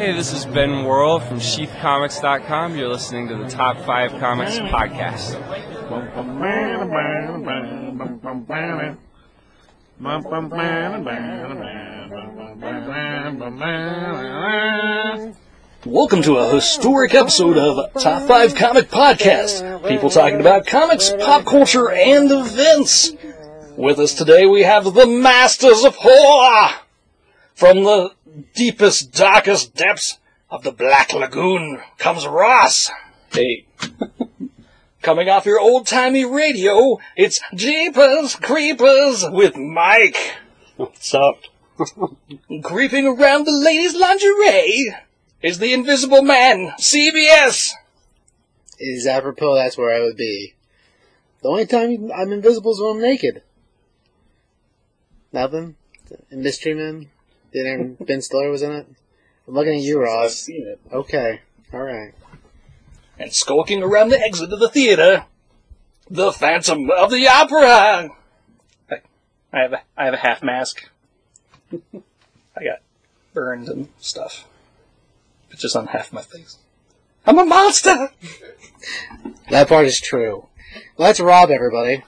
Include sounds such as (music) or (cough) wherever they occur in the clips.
Hey, this is Ben Worrell from SheathComics.com. You're listening to the Top 5 Comics Podcast. Welcome to a historic episode of Top 5 Comic Podcast. People talking about comics, pop culture, and events. With us today we have the Masters of Horror! From the deepest, darkest depths of the Black Lagoon comes Ross. Hey. (laughs) Coming off your old-timey radio, it's Jeepers Creepers with Mike. What's up? (laughs) Creeping around the ladies' lingerie is the Invisible Man, CBS. is apropos, that's where I would be. The only time I'm invisible is when I'm naked. Nothing? In Mystery Men? Did Ben Stiller was in it? I'm looking at you, I've Ross. seen it. Okay. Alright. And skulking around the exit of the theater, the Phantom of the Opera. I, I have a, I have a half mask. (laughs) I got burned and stuff. but just on half my face. I'm a monster! That part is true. Well, that's Rob, everybody.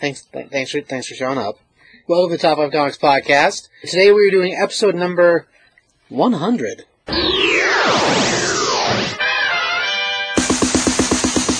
Thanks, th- thanks for, thanks for showing up. Welcome to the Top 5 Comics Podcast. Today we are doing episode number 100.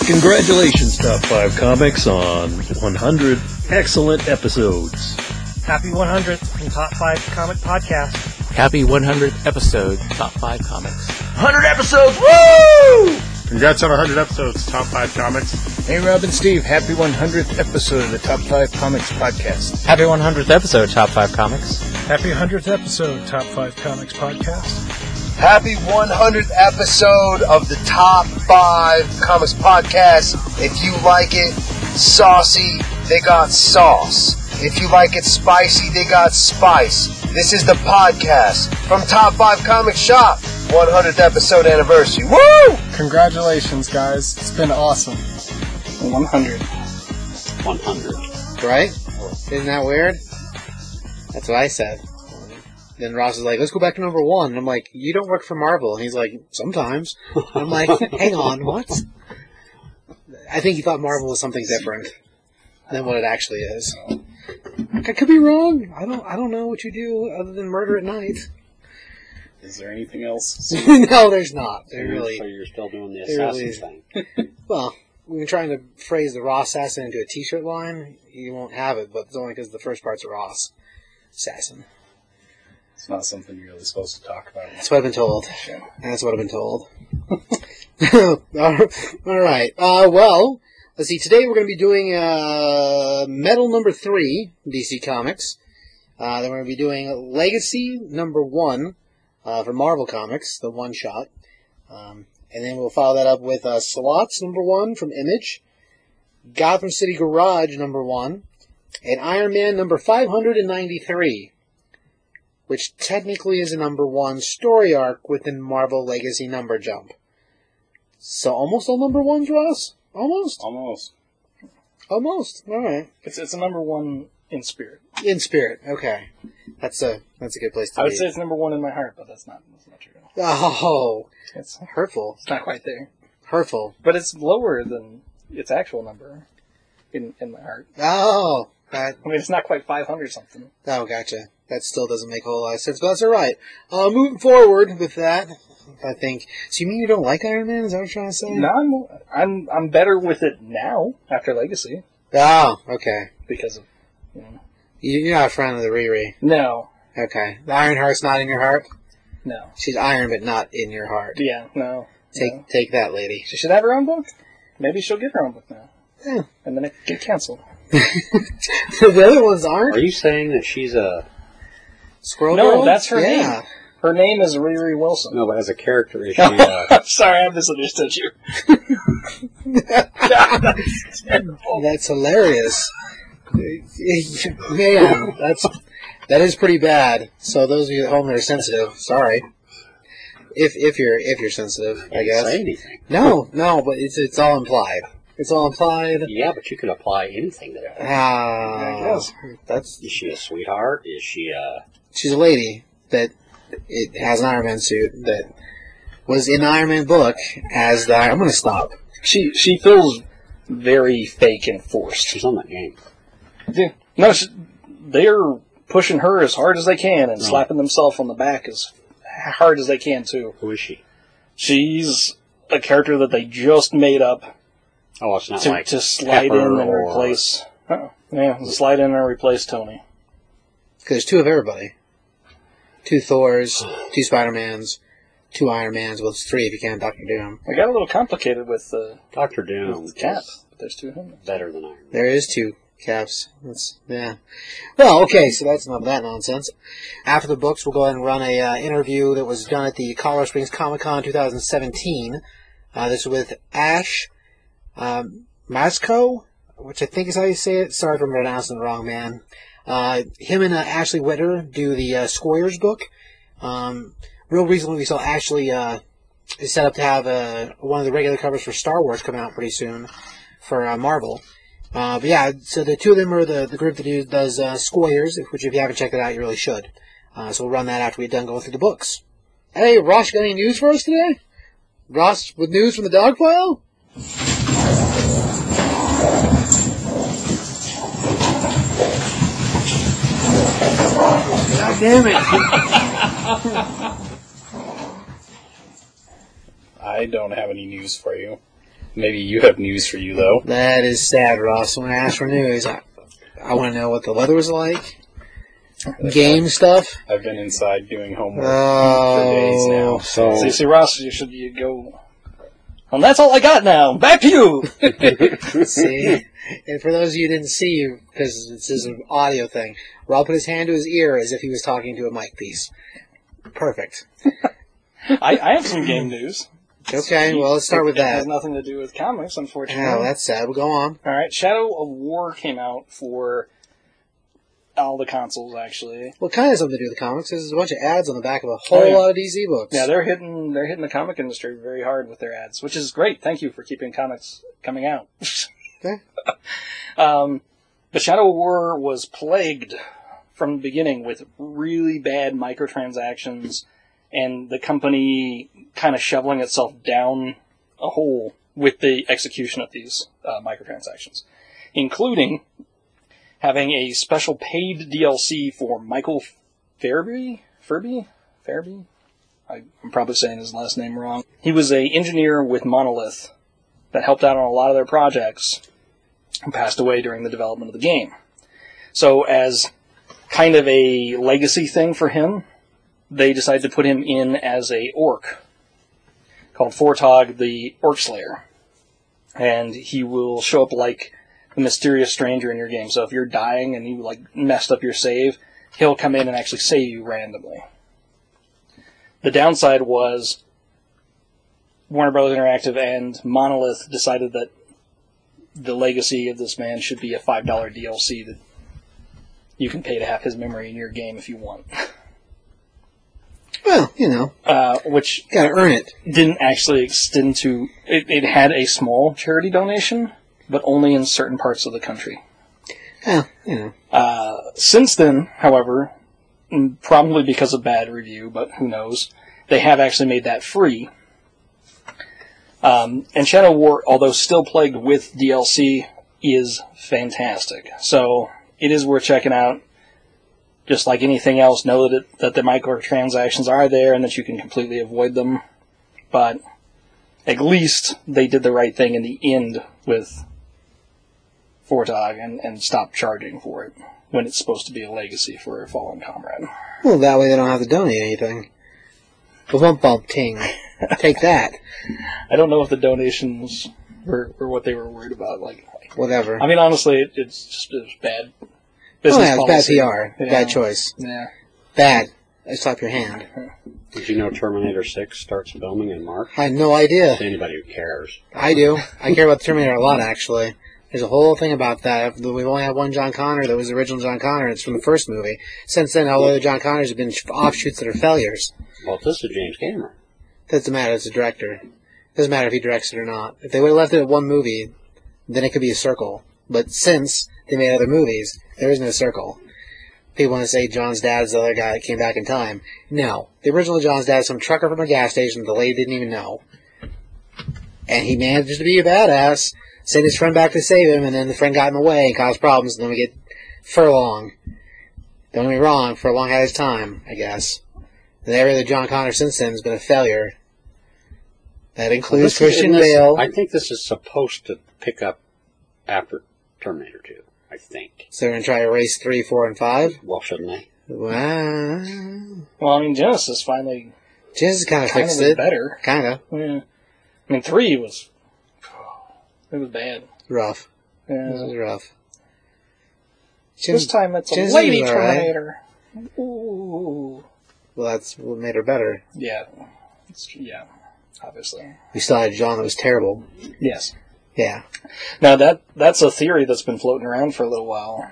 Congratulations, Top 5 Comics, on 100 excellent episodes. Happy 100th from Top 5 Comic Podcast. Happy 100th episode, Top 5 Comics. 100 episodes, woo! Congrats on 100 episodes, Top 5 Comics. Hey, Rob and Steve, happy 100th episode of the Top 5 Comics Podcast. Happy 100th episode, Top 5 Comics. Happy 100th episode, Top 5 Comics Podcast. Happy 100th episode of the Top 5 Comics Podcast. If you like it saucy, they got sauce. If you like it spicy, they got spice. This is the podcast from Top 5 Comic Shop. 100th episode anniversary. Woo! Congratulations, guys. It's been awesome. 100. 100. Right? Isn't that weird? That's what I said. Then Ross is like, let's go back to number one. And I'm like, you don't work for Marvel. And he's like, sometimes. I'm like, (laughs) hang on, what? I think he thought Marvel was something different than what it actually is. I could be wrong. I don't. I don't know what you do other than murder at night. Is there anything else? (laughs) no, there's not. There So really. you're still doing the assassin really thing. (laughs) Well, we've been trying to phrase the Ross Assassin into a T-shirt line. You won't have it, but it's only because the first part's a Ross Assassin. It's not something you're really supposed to talk about. That's what I've been told. That's what I've been told. (laughs) All right. Uh, well, let's see. Today we're going to be doing uh, Metal number three, DC Comics. Uh, then we're going to be doing Legacy number one uh, for Marvel Comics, the one shot. Um, and then we'll follow that up with uh, Slots number one from Image, Gotham City Garage number one, and Iron Man number 593 which technically is a number one story arc within Marvel Legacy number jump. So almost all number ones, Ross? Almost? Almost. Almost. Alright. It's, it's a number one in spirit. In spirit, okay. That's a that's a good place to be. I would be. say it's number one in my heart, but that's not, that's not true. oh, It's, hurtful. it's not quite there. Hurtful. But it's lower than its actual number in, in my heart. Oh, that, I mean, it's not quite 500 something. oh, gotcha. That still doesn't make a whole lot of sense, but that's alright. Uh, moving forward with that, I think. So you mean you don't like Iron Man? Is that what you're trying to say? No, I'm, I'm, I'm better with it now after Legacy Oh, okay. because of, you know. You- You're not a friend of the Riri. No, Okay. The Iron Heart's not in your heart? no. She's iron, but not in your heart. Yeah, no. Take no. take that, lady. She should have her own book. Maybe she'll get her own book now. Yeah. And then it get canceled. (laughs) the other ones aren't. Are you saying that she's a Squirrel No, Girl? that's her yeah. name. Her name is Riri Wilson. no, but as a character, is she? Uh, (laughs) I'm sorry, I misunderstood you. That's (laughs) terrible. That's hilarious. Man, that's that is pretty bad. So those of you at home that are sensitive, sorry. If if you're if you're sensitive, I didn't guess. say anything. No, no, but it's it's all implied. It's all implied. Yeah, but you can apply anything to that. Ah, I guess. that's Is she a sweetheart? Is she a? She's a lady that it has an Iron Man suit that was in the Iron Man book as the. I'm going to stop. She she feels very fake and forced. She's on that game. Yeah. No, she, they're pushing her as hard as they can and oh. slapping themselves on the back as hard as they can too. Who is she? She's a character that they just made up Oh, it's not to, like to slide Pepper in and or- replace. Oh, yeah, slide in and replace Tony. Because there's two of everybody. Two Thors, two Spider-Mans, two Iron Mans, well, it's three if you count Doctor Doom. It got a little complicated with uh, Doctor Doom. with Cap, is there's two of them. better than Iron. Man. There is two caps. That's yeah. Well, okay, so that's enough of that nonsense. After the books, we'll go ahead and run a uh, interview that was done at the Colorado Springs Comic Con 2017. Uh, this is with Ash um, Masco, which I think is how you say it. Sorry if I'm pronouncing it wrong, man. Uh, him and uh, Ashley Witter do the uh, Squarriors book. Um, real recently, we saw Ashley uh, is set up to have uh, one of the regular covers for Star Wars coming out pretty soon for uh, Marvel. But yeah, so the two of them are the, the group that do, does Squarriors, which if you haven't checked it out, you really should. So we'll run that after we're done going through the books. Hey, Ross, got any news for us today? Ross, with news from the dog pile? God damn it! I don't have any news for you. Maybe you have news for you though. That is sad, Ross. When I asked for news, I, I want to know what the weather was like, game stuff. I've been inside doing homework for days oh, now. Oh, So see, see, Ross, you should you go. And that's all I got now. Back to you. (laughs) see. And for those of you who didn't see, because this is an audio thing, Rob put his hand to his ear as if he was talking to a mic piece. Perfect. (laughs) I, I have some game news. Okay, well, let's start with It has that. nothing to do with comics, unfortunately. Oh, that's sad. We'll go on. All right, Shadow of War came out for all the consoles actually. Well, kind of something to do with the comics. There's a bunch of ads on the back of a oh, whole Oh, yeah. lot of DC books. Yeah, they're hitting they're hitting the comic industry very hard with their ads, which is great. Thank you for keeping comics coming out. (laughs) Okay. (laughs) um, but Shadow War was plagued from the beginning with really bad microtransactions and the company kind of shoveling itself down a hole with the execution of these uh, microtransactions, including having a special paid DLC for Michael Fairby. Furby? Fairby? I- I'm probably saying his last name wrong. He was a engineer with Monolith that helped out on a lot of their projects and passed away during the development of the game. So as kind of a legacy thing for him, they decided to put him in as a orc called Fortog the Orc Slayer. And he will show up like a mysterious stranger in your game. So if you're dying and you like messed up your save, he'll come in and actually save you randomly. The downside was Warner Brothers Interactive and Monolith decided that the legacy of this man should be a five dollar DLC that you can pay to have his memory in your game if you want. Well, you know, Uh, which gotta earn it. didn't actually extend to it, it had a small charity donation, but only in certain parts of the country. Well, you know. Uh, since then, however, probably because of bad review, but who knows, they have actually made that free. Um, and Shadow War, although still plagued with DLC, is fantastic. So it is worth checking out. Just like anything else, know that it, that the microtransactions are there and that you can completely avoid them. But at least they did the right thing in the end with Fortog and, and stopped charging for it when it's supposed to be a legacy for a fallen comrade. Well, that way they don't have to donate anything. Bump bump ting. Take that. I don't know if the donations were, were what they were worried about. Like, Whatever. I mean, honestly, it, it's just it's bad oh, yeah, it's policy. bad PR. Yeah. Bad choice. Yeah. Bad. I slap your hand. Did you know Terminator 6 starts filming in March? I had no idea. To anybody who cares. I do. I care about the Terminator a lot, actually. There's a whole thing about that. We've only had one John Connor that was the original John Connor. It's from the first movie. Since then, all the other John Connors have been offshoots that are failures. Well, this is James Cameron. Doesn't matter. It's a director. It Doesn't matter if he directs it or not. If they would have left it at one movie, then it could be a circle. But since they made other movies, there isn't a circle. people want to say John's dad's the other guy that came back in time. No, the original John's dad is some trucker from a gas station that the lady didn't even know, and he managed to be a badass. Sent his friend back to save him, and then the friend got in the way and caused problems. And then we get Furlong. Don't get me wrong, Furlong had his time, I guess. And every other John Connor since then has been a failure. That includes This is- Christian and this- Bale. I think this is supposed to pick up after Terminator 2. I think. So they're going to try to erase 3, 4, and 5? Well, shouldn't they? Wow. Well, I mean, Genisys finally Jesus kind of kind fixed was it. better. Kind of. Yeah. I mean, three was it was bad. Rough. This Yeah. is rough. This time it's a Genisys lady was alright. Terminator. Ooh. Well, that's what made her better. Yeah. It's, yeah. Obviously. We still had John that was terrible. Yes. Yeah. Now that that's a theory that's been floating around for a little while,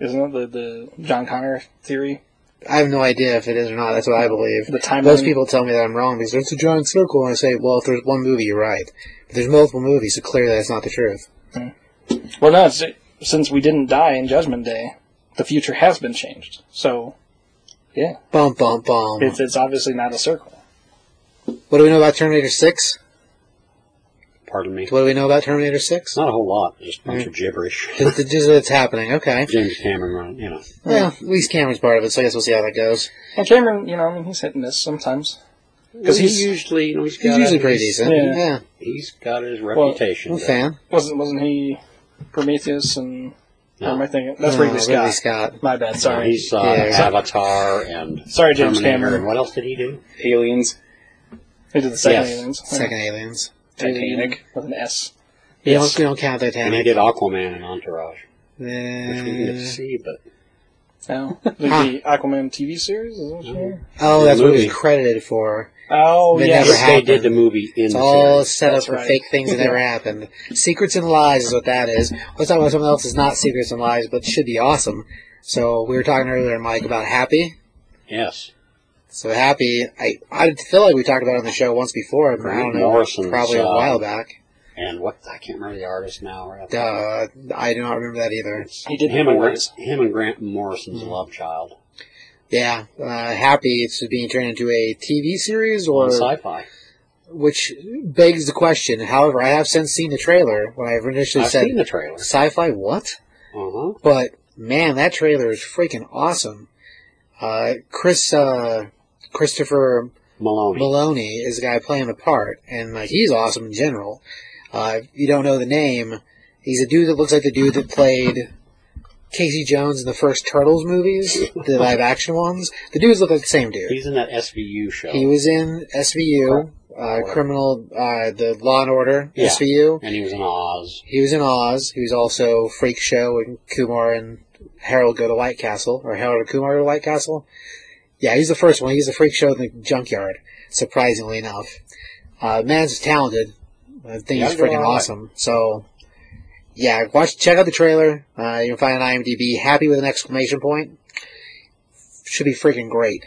isn't it? The the John Connor theory. I have no idea if it is or not. That's what I believe. The timeline. Most people tell me that I'm wrong because there's a giant circle, and I say, well, if there's one movie, you're right. But there's multiple movies, so clearly that's not the truth. Hmm. Well, no. It's, since we didn't die in Judgment Day, the future has been changed. So, yeah, Bum, bum, bum. it's it's obviously not a circle. What do we know about Terminator 6? Pardon me. What do we know about Terminator 6? Not a whole lot. Just a bunch of gibberish. (laughs) Just, just that it's happening. Okay. James Cameron, you know. Well, at least Cameron's part of it, so I guess we'll see how that goes. And Cameron, you know, I mean, he's hit and miss sometimes. Because He he's usually, you know, he's He's got usually a- pretty he's- decent. Yeah. Yeah. He's got his reputation. I'm a but- fan. wasn't wasn't he Prometheus and No. or am I thinking that's No, Ridley Scott. Ridley Scott. My bad. Sorry. He's uh, Yeah. Avatar and Sorry, James Terminator, Cameron. And what else did he do? Aliens. He did the second Yes. Aliens. Second Aliens. Titanic with an S. We Yes. don't, we don't count And he Titanic. did Aquaman and Entourage, which we didn't get to Uh, see, but No. The, (laughs) the Aquaman TV series? Is that what you're- oh, that's what he movie. was credited for. Oh, It yeah. never they happened. did the movie in It's the all series. set up That's for right. fake things that never (laughs) happened. Secrets and lies is what that is. Let's talk about something else that's not secrets and lies, but should be awesome. So we were talking earlier, Mike, about Happy. Yes. So Happy, I I feel like we talked about it on the show once before. But I Grant don't know, Morrison's, probably a uh, while back. And what I can't remember the artist now. Right Uh, I do not remember that either. He did him and. Grant, him and Grant Morrison's Mm-hmm. love child Yeah, uh, Happy. It's being turned into a TV series, or on sci-fi. which begs the question. However, I have since seen the trailer when I initially I've said seen the trailer. sci-fi. What? Uh huh. But man, that trailer is freaking awesome. Uh, Chris, uh, Christopher Meloni. Meloni is the guy playing the part, and like he's awesome in general. Uh, if you don't know the name, he's a dude that looks like the dude that played Casey Jones in the first Turtles movies, the (laughs) live action ones. The dudes look like the same dude. He's in that SVU show. He was in SVU, uh, criminal, uh, the Law and Order Yeah. SVU. and he was in Oz. He was in Oz. He was also Freak Show and Kumar and Harold go to White Castle, or Harold and Kumar go to White Castle. Yeah, he's the first one. He's the Freak Show in the junkyard, surprisingly enough. Uh, man's talented. I think Yeah, he's freaking awesome. So, yeah, watch, check out the trailer. Uh, you can find it on IMDb. Happy with an exclamation point. Should be freaking great.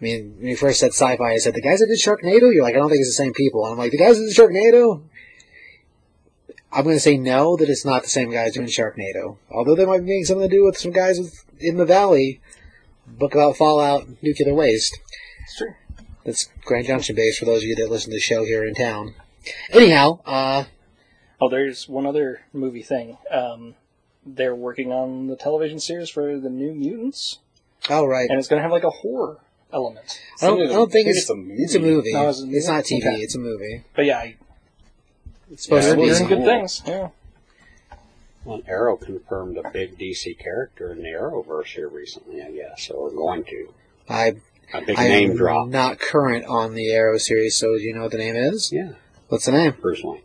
I mean, when you first said sci-fi, I said, the guys that did Sharknado? You're like, I don't think it's the same people. And I'm like, the guys that did Sharknado? I'm going to say no, that it's not the same guys doing Sharknado. Although they might be getting something to do with some guys with, in the valley, book about Fallout, nuclear waste. It's true. That's Grand Junction based for those of you that listen to the show here in town. Anyhow, uh, Oh, there's one other movie thing. Um, they're working on the television series for the New Mutants, oh right. and it's going to have like a horror element. I don't, I don't think it's, it's a movie. it's a movie. No, it's it's, not TV. okay. It's a movie. But yeah, I, It's supposed Yeah, to be. hearing good things. Yeah. Well, Arrow confirmed a big DC character in the Arrowverse here recently, I guess, or going to. I, A big I name am drop. not current on the Arrow series, so do you know what the name is? Yeah, What's the name? Bruce Wayne.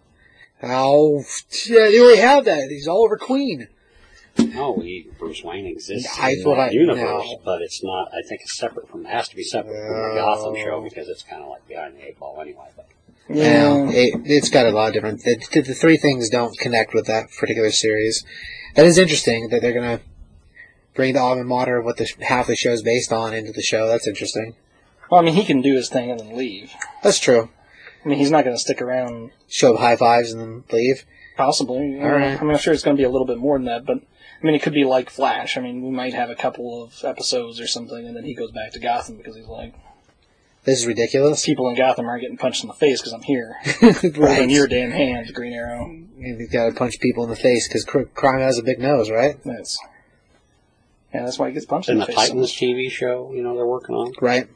Oh, yeah, they already have that. He's all over Queen. No, he Bruce Wayne exists I in thought that I- universe, no. but it's not. I think it's separate from. It has to be separate from the Gotham show because it's kind of like behind the eight ball anyway. But Yeah, it, it's got a lot of different. The, the, three things don't connect with that particular series. That is interesting that they're gonna bring the alma mater of what the half the show is based on into the show. That's interesting. Well, I mean, he can do his thing and then leave. That's true. I mean, he's not going to stick around. Show up high fives and then leave. Possibly. All right. I mean, I'm sure it's going to be a little bit more than that, but I mean, it could be like Flash. I mean, we might have a couple of episodes or something, and then he goes back to Gotham because he's like, This is ridiculous. people in Gotham aren't getting punched in the face because I'm here. (laughs) Right. right. in your damn hands, Green Arrow. you've gotta punch people in the face because cr- crime has a big nose, right? That's yeah, that's why he gets punched In in the the face. so Titans much. TV show, you know, they're working on Right.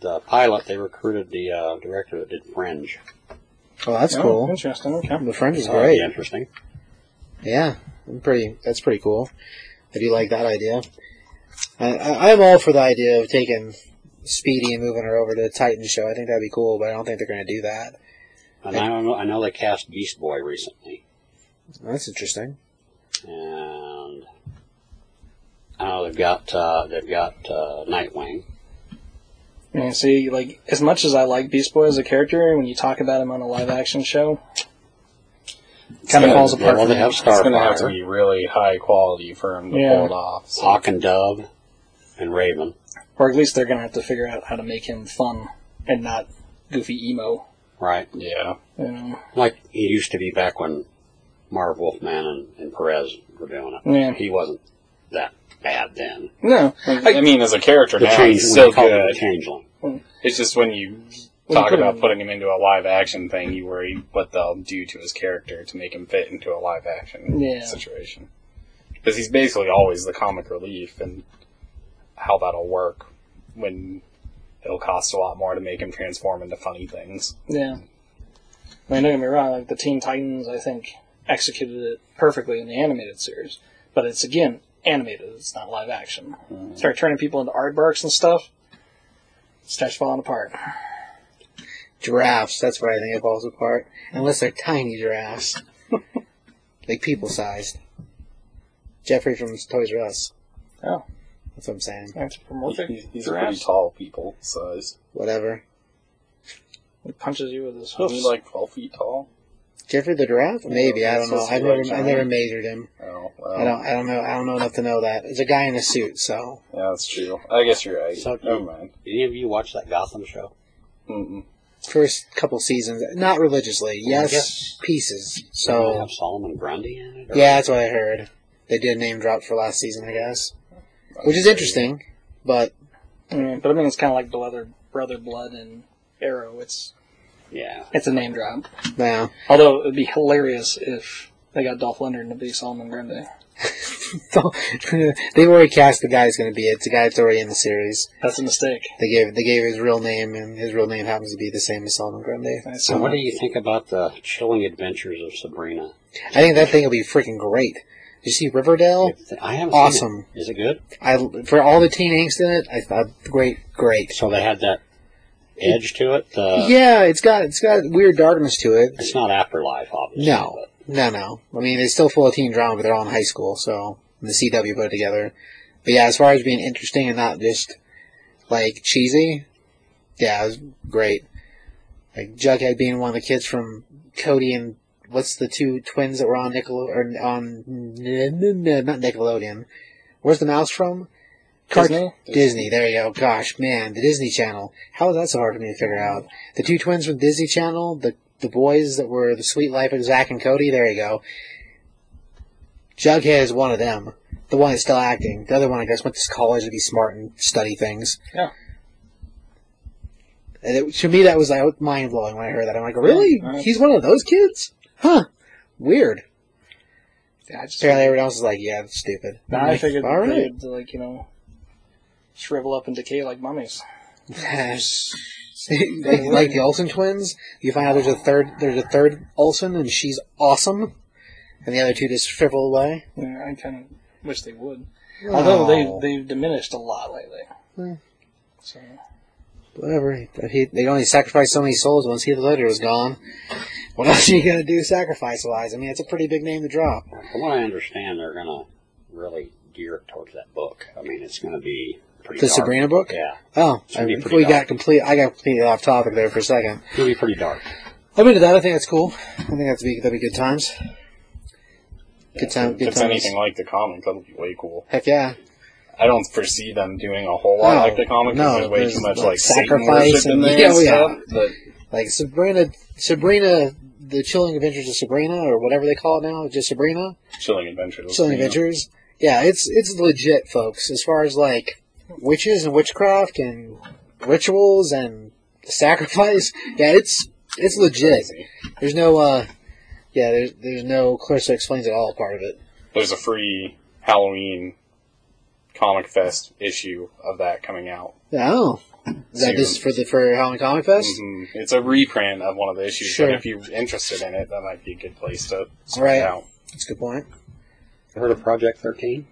the pilot. They recruited the uh, director that did Fringe. Well, that's Oh, cool. Interesting. Okay. The Fringe is That'd great. be interesting. Yeah, I'm pretty. That's pretty cool. I do like that idea. I, I, I'm all for the idea of taking Speedy and moving her over to the Titan show. I think that'd be cool, but I don't think they're going to do that. And I don't know, I know they cast Beast Boy recently, That's interesting. and I know they've got uh, they've got uh, Nightwing. Yeah, see, like as much as I like Beast Boy as a character, when you talk about him on a live action show, kind of Yeah, falls yeah, apart. well, for they me. have It's going to have to be really high quality for him to Yeah. pull it off. So. Hawk and Dove, and Raven. Or at least they're gonna have to figure out how to make him fun and not goofy emo. Right, Yeah. You know? like he used to be back when Marv Wolfman and, and Perez were doing it. Yeah. He wasn't that bad then. No, I, mean, as a character The now, change, he's so still they called him the good. changeling. It's just when you When talk you about him- putting him into a live action thing, you worry what they'll do to his character to make him fit into a live action Yeah. situation. Because he's basically always the comic relief, and how that'll work when it'll cost a lot more to make him transform into funny things. yeah. I mean, don't get me wrong. Like the Teen Titans, I think executed it perfectly in the animated series, but it's again animated. It's not live action. Mm-hmm. Start turning people into aardvarks and stuff. it starts falling apart. Giraffes. That's where I think it falls apart. Unless they're tiny giraffes, (laughs) like people sized. Jeffrey from Toys R Us. Oh. That's what I'm saying. Anthropomorphic. He's, he's a pretty tall people size. Whatever. He punches you with his Isn't he like 12 feet tall? Jeffrey the giraffe? Maybe I don't know. I've never, like I've never measured him. Oh, well, I don't, I don't know. I don't know enough to know that. It's a guy in a suit, so Yeah, that's true. I guess you're right. So- Never mind. Any of you watch that Gotham show? Mm-mm. first couple seasons, not religiously. Yes, pieces. Does it So have Solomon Grundy in it? yeah, that's what I heard. They did a name drop for last season, I guess, which is interesting. But Yeah, but I mean, it's kind of like Brother Brother Blood and Arrow. It's yeah. it's a name drop. now, Although it'd be hilarious if they got Dolph Lundgren to be Solomon Grundy. (laughs) (laughs) they've already cast the guy who's going to be it. It's a guy that's already in the series. That's a mistake. They gave they gave his real name, and his real name happens to be the same as Solomon Grundy. So, what do you think about the chilling adventures of Sabrina? I think that thing will be freaking great. Did you see Riverdale? I haven't Awesome. seen it. Is it good? I for all the teen angst in it, I thought great, great. So they had that edge to it. Uh, yeah, it's got it's got weird darkness to it. It's not afterlife, obviously. No, no, no. I mean, it's still full of teen drama, but they're all in high school, so the CW put it together. But yeah, as far as being interesting and not just like cheesy, yeah, it was great. Like Jughead being one of the kids from Cody and what's the two twins that were on Nickel or on not Nickelodeon. Where's the mouse from? Cart- Disney? Disney. There you go. Gosh, man, the Disney Channel. How is that so hard for me to figure out? The two twins from Disney Channel, the the boys that were the Suite Life of Zack and Cody. There you go. Jughead is one of them. The one that's still acting. The other one, I guess, went to college to be smart and study things. Yeah. And it, to me, that was like mind blowing when I heard that. I'm like, really? Yeah, right. He's one of those kids? Huh? Weird. Yeah, I just Apparently, everyone else is like, yeah, that's stupid. Nah, I'm I like, figured all right. they'd like you know shrivel up and decay like mummies. (laughs) like, like the Olsen twins, you find out there's a third, there's a third Olsen, and she's awesome, and the other two just shrivel away. Yeah, I kind of wish they would. Although Oh. they they've diminished a lot lately. Hmm. So whatever. He, they only sacrificed so many souls once Heath Ledger was gone. What else are you gonna do sacrifice wise? I mean, it's a pretty big name to drop. From what I understand, they're going to really gear it towards that book. I mean, it's going to be pretty The dark. Sabrina book? Yeah. Oh, Should be I- pretty we dark. got complete. I got completely off topic there for a second. It'll be pretty dark. I'm into that. I think that's cool. I think that's be that'd be good times. Good time. If Good it's times. anything like the comic, that'll be way cool. Heck yeah. I don't foresee them doing a whole lot No, like the comic. no, there's way there's, too much like, like sacrifice and- there yeah, and yeah. stuff. But Like Sabrina, Sabrina, the Chilling Adventures of Sabrina, or whatever they call it now, just Sabrina. Chilling Adventures. Chilling Adventures. Yeah, it's it's legit, folks. As far as like witches and witchcraft and rituals and sacrifice, (laughs) yeah, it's it's legit. There's no, uh, yeah, there's there's no Clarissa explains it all part of it. There's a free Halloween Comic Fest issue of that coming out. Oh, is that Soon. just for the for Halloween Comic Fest? hmm It's a reprint of one of the issues, Sure. but if you're interested in it, that might be a good place to start Right. out. That's a good point. Heard of Project 13?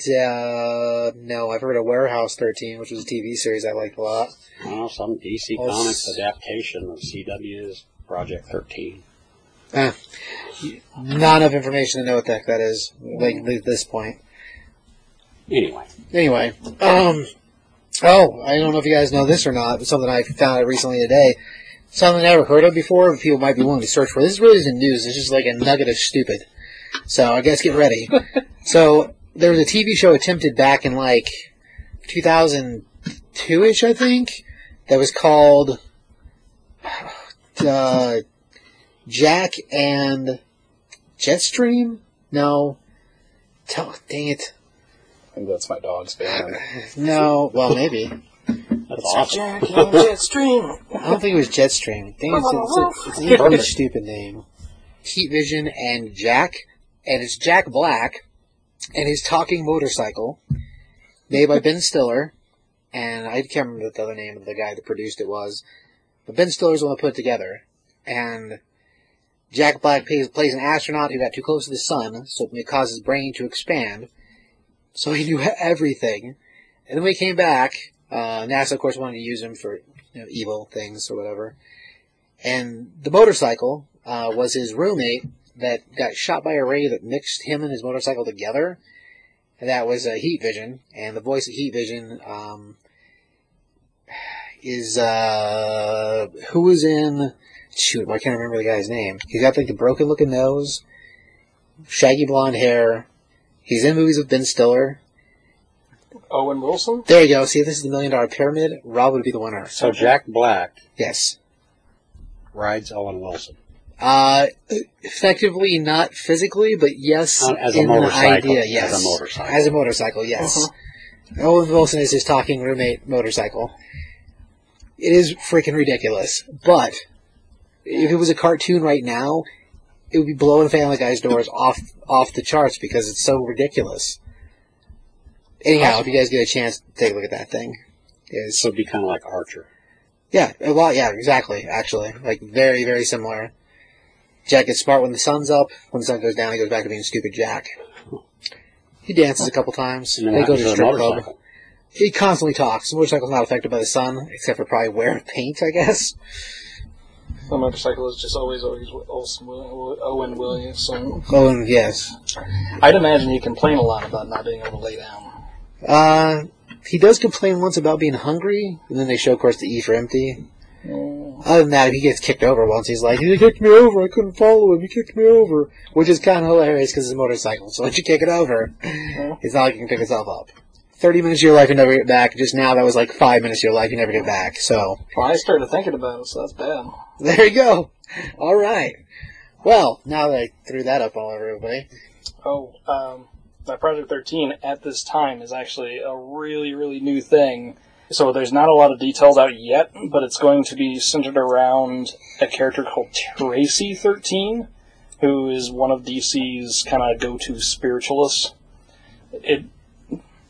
Uh, no, I've heard of Warehouse 13, which was a TV series I liked a lot. Oh, some DC Oh, Comics s- adaptation of CW's Project 13. Eh, not enough information to know what the heck that is, like at this point. Anyway, Anyway, um, oh, I don't know if you guys know this or not, but something I found out recently today. Something I never heard of before, but people might be willing to search for. This really isn't news. It's just like a nugget of stupid. So I guess get ready. (laughs) so there was a TV show attempted back in like 2002-ish, I think, that was called uh, Jack and Jetstream. No, tell, dang it. I think that's my dog's band. No, well, maybe. that's awesome. I don't think it was Jetstream. I think it's, it's, a, it's an equally stupid name. Heat Vision and Jack, and it's Jack Black and his talking motorcycle, made by Ben Stiller, and I can't remember what the other name of the guy that produced it was, but Ben Stiller's the one that put it together, and Jack Black plays, plays an astronaut who got too close to the sun, so it caused his brain to expand, so he knew (laughs) everything, and then he came back, uh, NASA, of course, wanted to use him for you know, evil things or whatever. And the motorcycle uh, was his roommate that got shot by a ray that mixed him and his motorcycle together. And that was uh, Heat Vision. And the voice of Heat Vision um, is uh, who was in? Shoot, I can't remember the guy's name. He's got like the broken looking nose, shaggy blonde hair. He's in movies with Ben Stiller. Owen Wilson? There you go. See, if this is the million dollar pyramid, Rob would be the winner. So Jack Black Yes. rides Owen Wilson. Uh, effectively, not physically, but yes, Uh, as a in the motorcycle, idea, as a motorcycle. As a motorcycle, yes. Owen Wilson is his talking roommate motorcycle. It is freaking ridiculous, but if it was a cartoon right now, it would be blowing Family Guy's doors off off the charts because it's so ridiculous. Anyhow, if you guys get a chance, take a look at that thing. It's So it'd be kind of like Archer. yeah, a lot. Yeah, exactly. Actually, like very, very similar. Jack gets smart when the sun's up. When the sun goes down, he goes back to being stupid Jack. He dances a couple times. And then They what go to the strip club. He constantly talks. The motorcycle's not affected by the sun, except for probably wear paint, I guess. The motorcycle is just always, always Olsen, Owen Williamson. Owen, yes. I'd imagine you complain a lot about not being able to lay down. Uh, he does complain once about being hungry, and then they show, of course, the E for empty. Other than that, if he gets kicked over once, he's like, he kicked me over, I couldn't follow him, he kicked me over. Which is kind of hilarious because it's a motorcycle, so once you kick it over, it's not like you can pick itself up. 30 minutes of your life you never get back, just now that was like 5 minutes of your life you never get back, so, Well, I started thinking about it, so that's bad. there you go. Alright. Well, now that I threw that up all over everybody. Oh, um, my Project 13 at this time is actually a really, really new thing. So there's not a lot of details out yet, but it's going to be centered around a character called Tracy 13, who is one of DC's kind of go-to spiritualists. It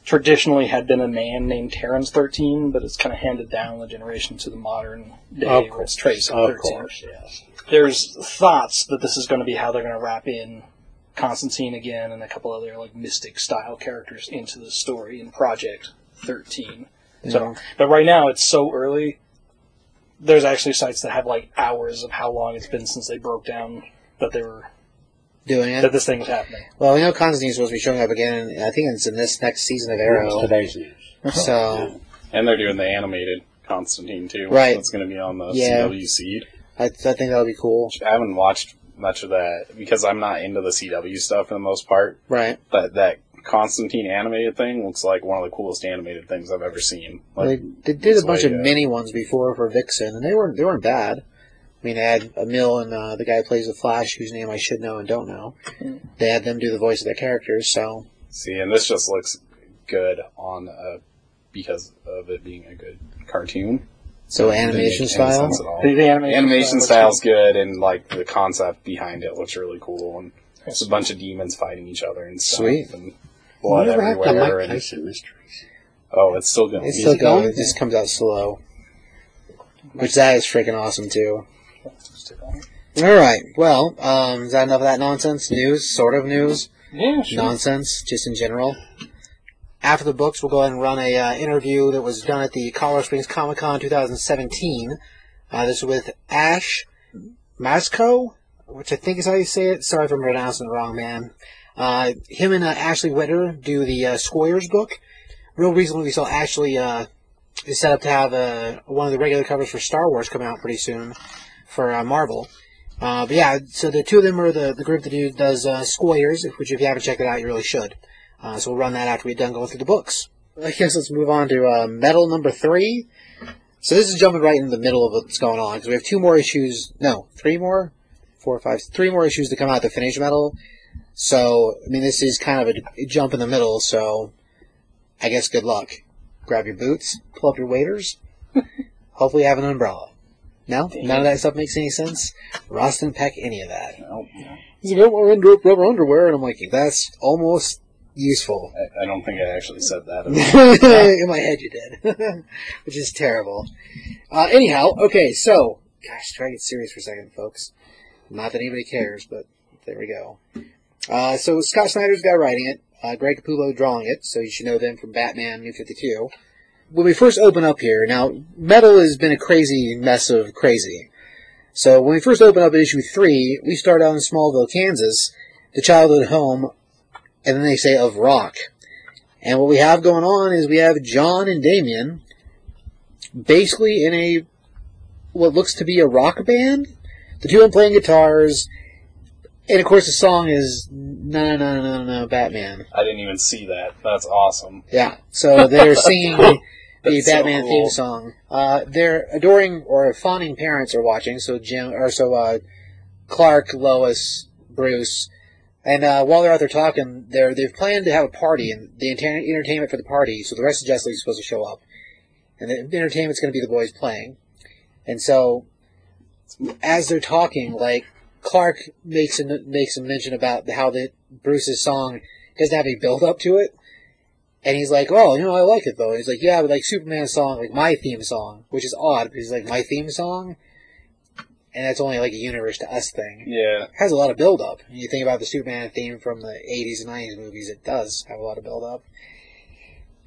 traditionally had been a man named Terrence 13, but it's kind of handed down the generation to the modern day Of where it's course. Tracy Of 13 course, yes. there's thoughts that this is going to be how they're going to wrap in Constantine again and a couple other like mystic style characters into the story in Project 13. So, but right now it's so early. There's actually sites that have like hours of how long it's been since they broke down that they were Doing it. that this thing was happening. Well, we know Constantine's supposed to be showing up again, and I think it's in this next season of Arrow. Today's news. So, And they're doing the animated Constantine too. Right. That's going to be on the Yeah. CW seed. I, I think that'll be cool. I haven't watched much of that because I'm not into the CW stuff for the most part. Right. But that Constantine animated thing looks like one of the coolest animated things I've ever seen. Well, Like, they, they did a bunch like, of uh, mini ones before for Vixen, and they weren't they weren't bad. I mean, they had Amell and uh, the guy who plays the Flash, whose name I should know and don't know. They had them do the voice of their characters, so See, and this just looks good on uh, because of it being a good cartoon. so It didn't animation make any style. sense at all. The, the animation, animation style looks good, and like the concept behind it looks really cool. And it's a bunch of demons fighting each other and stuff, Sweet. and blood Whatever happened to everywhere. Mike And, Tyson Mysteries? oh, it's still going. It's still it going. going? It just comes out slow. Which that is freaking awesome too. Alright, well, um, is that enough of that nonsense? News? Sort of news? Yeah, sure. Nonsense, just in general. After the books, we'll go ahead and run a uh, interview that was done at the Colorado Springs Comic Con 2017. Uh, this is with Ash Maczko, which I think is how you say it. Sorry if I'm pronouncing it wrong, man. Uh, him and uh, Ashley Witter do the uh, Squarriors book. Real recently, we saw Ashley uh, is set up to have uh, one of the regular covers for Star Wars come out pretty soon for uh, Marvel. Uh, but yeah, so the two of them are the, the group that do, does uh, Squarriors, which if you haven't checked it out, you really should. Uh, so we'll run that after we're done going through the books. I guess let's move on to uh, Metal number three. So this is jumping right in the middle of what's going on because we have two more issues. No, three more, four, five, three more issues to come out to finish Metal. So I mean, this is kind of a, a jump in the middle. So I guess good luck. Grab your boots, pull up your waders. (laughs) Hopefully, you have an umbrella. No, none of that stuff makes any sense. Ross didn't pack any of that. He's like, I under- rubber underwear, and I'm like, that's almost useful. I, I don't think I actually said that. (laughs) In my head, you did, (laughs) which is terrible. Uh, anyhow, okay, so gosh, try to get serious for a second, folks. Not that anybody cares, but there we go. Uh, so Scott Snyder's the guy writing it, uh, Greg Capullo drawing it, so you should know them from Batman New Fifty Two. When we first open up here, now Metal has been a crazy mess of crazy. So when we first open up at issue three, we start out in Smallville, Kansas, the childhood home, and then they say of rock. And what we have going on is we have John and Damian basically in a what looks to be a rock band. The two of them playing guitars, and of course the song is no no no no no Batman. I didn't even see that. That's awesome. Yeah, so they're (laughs) singing the, the That's so Batman cool. theme song. Uh, their adoring or fawning parents are watching. So Jim or so uh, Clark, Lois, Bruce, and uh, while they're out there talking, they're they've planned to have a party and the enter- entertainment for the party. So the rest of Justice League is supposed to show up, and the entertainment's going to be the boys playing. And so, as they're talking, like Clark makes a makes a mention about how the Bruce's song doesn't have any build up to it. And he's like, oh, you know, I like it though. he's like, yeah, but like Superman's song, like my theme song, which is odd because he's like my theme song, and that's only like a universe to us thing. Yeah. Has a lot of build up. When You think about the Superman theme from the 80s and 90s movies, it does have a lot of build up.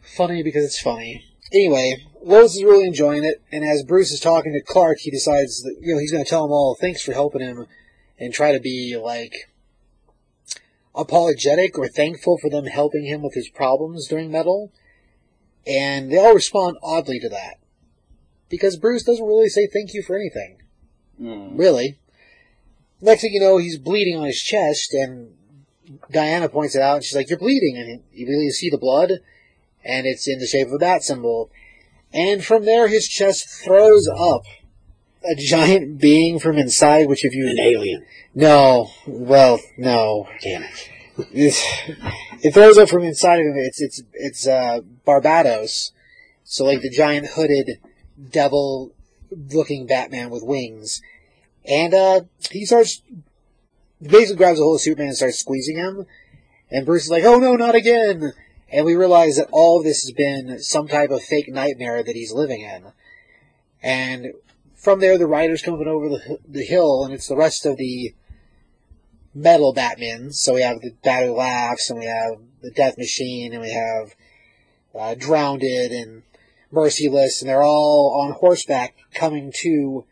Funny because it's funny. Anyway, Lois is really enjoying it, and as Bruce is talking to Clark, he decides that, you know, he's going to tell him all thanks for helping him and try to be, like, apologetic or thankful for them helping him with his problems during Metal. And they all respond oddly to that. Because Bruce doesn't really say thank you for anything. Hmm. Really. Next thing you know, he's bleeding on his chest, and Diana points it out, and she's like, You're bleeding. And you really see the blood, and it's in the shape of a bat symbol. And from there, his chest throws up a giant being from inside, which if you. An alien. No. Well, no. Damn it. It, throws up from inside of him. It's it's it's uh, Barbatos, so like the giant hooded devil looking Batman with wings, and uh, he starts basically grabs a hold of Superman and starts squeezing him, and Bruce is like, "Oh no, not again!" And we realize that all of this has been some type of fake nightmare that he's living in, and from there the riders coming over the the hill, and it's the rest of the metal Batman. So we have the Bat Who Laughs, and we have the Death Machine, and we have uh, Drowned and Merciless, and they're all on horseback coming to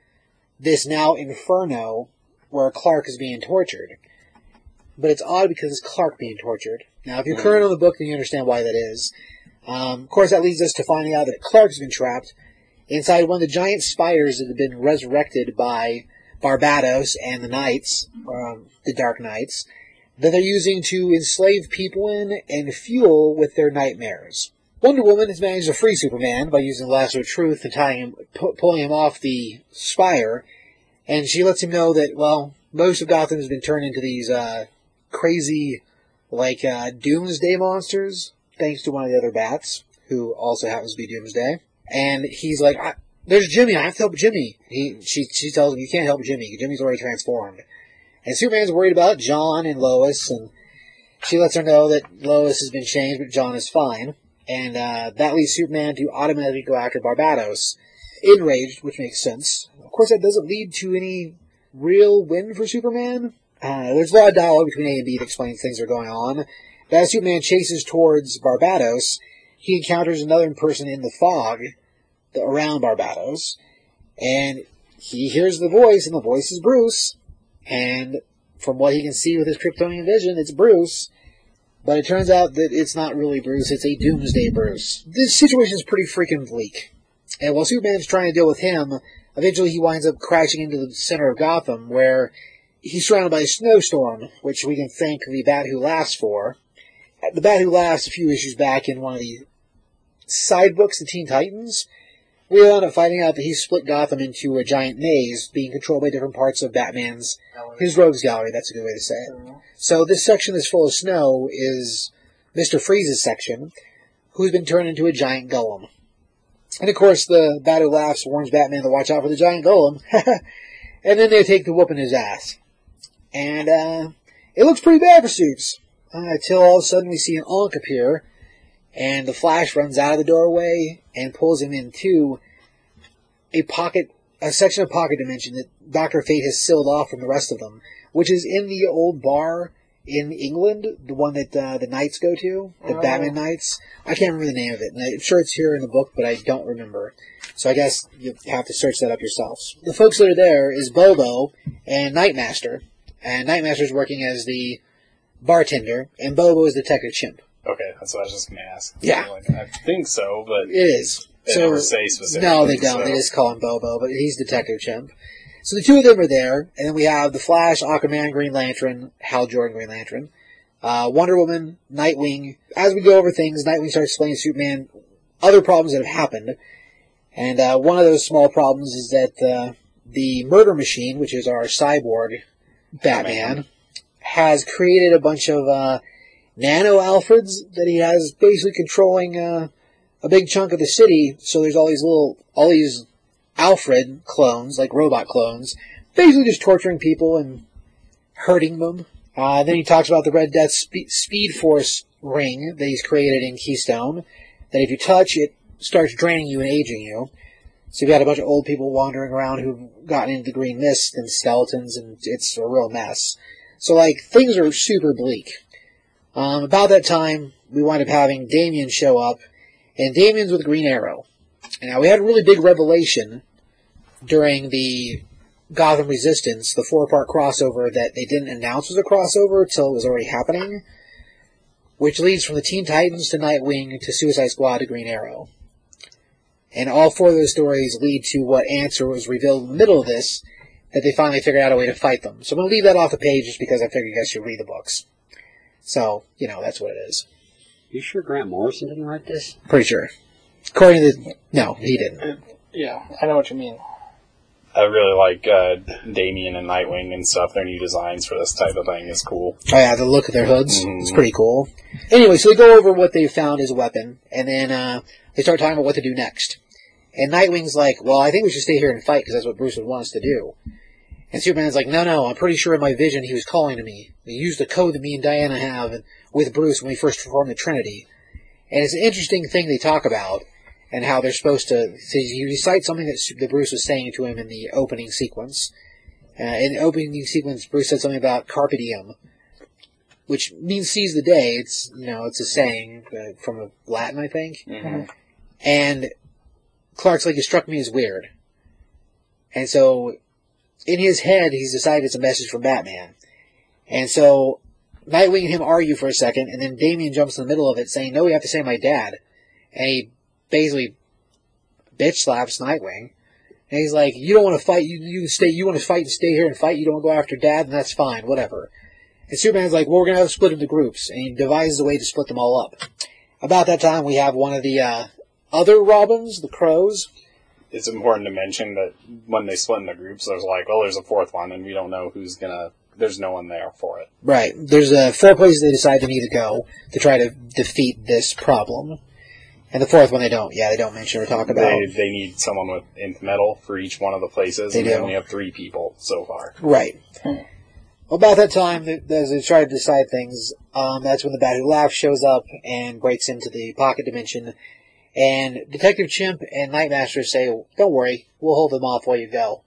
this now inferno where Clark is being tortured. But it's odd because it's Clark being tortured. Now, if you're current on the book, then you understand why that is. Um, of course, that leads us to finding out that Clark's been trapped inside one of the giant spires that have been resurrected by Barbatos and the Knights, um, the Dark Knights, that they're using to enslave people in and fuel with their nightmares. Wonder Woman has managed to free Superman by using the lasso of truth and tying him, pu- pulling him off the spire, And she lets him know that, well, most of Gotham has been turned into these uh, crazy, like, uh, Doomsday monsters, thanks to one of the other bats, who also happens to be Doomsday. And he's like, there's Jimmy, I have to help Jimmy. He, she, she tells him, you can't help Jimmy, Jimmy's already transformed. And Superman's worried about John and Lois, and she lets her know that Lois has been changed, but John is fine. And uh, that leads Superman to automatically go after Barbatos, enraged, which makes sense. Of course, that doesn't lead to any real win for Superman. Uh, there's a lot of dialogue between A and B that explains things are going on. But as Superman chases towards Barbatos, he encounters another person in the fog around Barbatos, and he hears the voice, and the voice is Bruce. And from what he can see with his Kryptonian vision, it's Bruce. But it turns out that it's not really Bruce, it's a Doomsday Bruce. This situation is pretty freaking bleak. And while Superman's trying to deal with him, eventually he winds up crashing into the center of Gotham, where he's surrounded by a snowstorm, which we can thank the Bat Who Laughs for. The Bat Who Laughs a few issues back in one of the side books, the Teen Titans, we wound up finding out that he split Gotham into a giant maze being controlled by different parts of Batman's, his rogues gallery, that's a good way to say it. So this section that's full of snow is Mr. Freeze's section, who's been turned into a giant golem. And of course the Bat Who Laughs warns Batman to watch out for the giant golem, (laughs) and then they take the whoop in his ass. And, uh, it looks pretty bad for Supes, uh, until all of a sudden we see an Ankh appear, and the Flash runs out of the doorway and pulls him into a pocket, a section of pocket dimension that Doctor Fate has sealed off from the rest of them, which is in the old bar in England, the one that uh, the Knights go to, the Oh. Batman Knights. I can't remember the name of it, and I'm sure it's here in the book, but I don't remember. So I guess you have to search that up yourselves. The folks that are there is Bobo and Nightmaster, and Nightmaster's working as the bartender, and Bobo is the Detective Chimp. Okay, that's what I was just gonna ask. Yeah. Like, I think so, but It is. They so never say specifically. no, they don't. so- They just call him Bobo, but he's Detective Chimp. So the two of them are there, and then we have the Flash, Aquaman, Green Lantern, Hal Jordan, Green Lantern, uh, Wonder Woman, Nightwing. As we go over things, Nightwing starts explaining to Superman other problems that have happened, and uh, one of those small problems is that uh, the Murder Machine, which is our cyborg Batman, has created a bunch of uh, nano Alfreds that he has basically controlling. Uh, a big chunk of the city, so there's all these little, all these Alfred clones, like robot clones, basically just torturing people and hurting them. Uh, then he talks about the Red Death spe- Speed Force ring that he's created in Keystone, that if you touch, it starts draining you and aging you. So you've got a bunch of old people wandering around who've gotten into the green mist and skeletons, and it's a real mess. So, like, things are super bleak. Um, about that time, we wind up having Damian show up, and Damian's with Green Arrow. Now we had a really big revelation during the Gotham Resistance, the four part crossover that they didn't announce was a crossover until it was already happening, which leads from the Teen Titans to Nightwing to Suicide Squad to Green Arrow. And all four of those stories lead to what answer was revealed in the middle of this, that they finally figured out a way to fight them. So I'm going to leave that off the page just because I figured you guys should read the books. So, you know, that's what it is. You sure Grant Morrison didn't write this? Pretty sure. According to the, no, he didn't. Yeah, I know what you mean. I really like uh, Damian and Nightwing and stuff. Their new designs for this type of thing is cool. Oh yeah, the look of their hoods. Mhm. It's pretty cool. Anyway, so they go over what they found as a weapon, and then uh, they start talking about what to do next. And Nightwing's like, well, I think we should stay here and fight because that's what Bruce would want us to do. And Superman's like, no, no, I'm pretty sure in my vision he was calling to me. He used the code that me and Diana have and- with Bruce when we first formed the Trinity. And it's an interesting thing they talk about and how they're supposed to. So he recites something that, that Bruce was saying to him in the opening sequence. Uh, in the opening sequence, Bruce said something about carpe diem, which means seize the day. It's you know it's a saying uh, from Latin, I think. Mhm. And Clark's like, it struck me as weird. And so, in his head, he's decided it's a message from Batman. And so, Nightwing and him argue for a second, and then Damian jumps in the middle of it, saying, "No, we have to say my dad." And he basically bitch slaps Nightwing. And he's like, "You don't want to fight. You you stay. You want to fight and stay here and fight. You don't want to go after Dad, and that's fine. Whatever." And Superman's like, "Well, we're gonna have to split into groups," and he devises a way to split them all up. About that time, we have one of the uh, other Robins, the Crows, it's important to mention that when they split into groups, there's like, well, there's a fourth one, and we don't know who's gonna. There's no one there for it. Right. There's uh, four places they decide they need to go to try to defeat this problem. And the fourth one they don't. Yeah, they don't mention or talk about. They they need someone with nth metal for each one of the places, They and they do. only have three people so far. Right. Well, about that time, as they try to decide things, um, that's when the Bat Who Laughs shows up and breaks into the pocket dimension. And Detective Chimp and Nightmaster say, Don't worry, we'll hold them off while you go.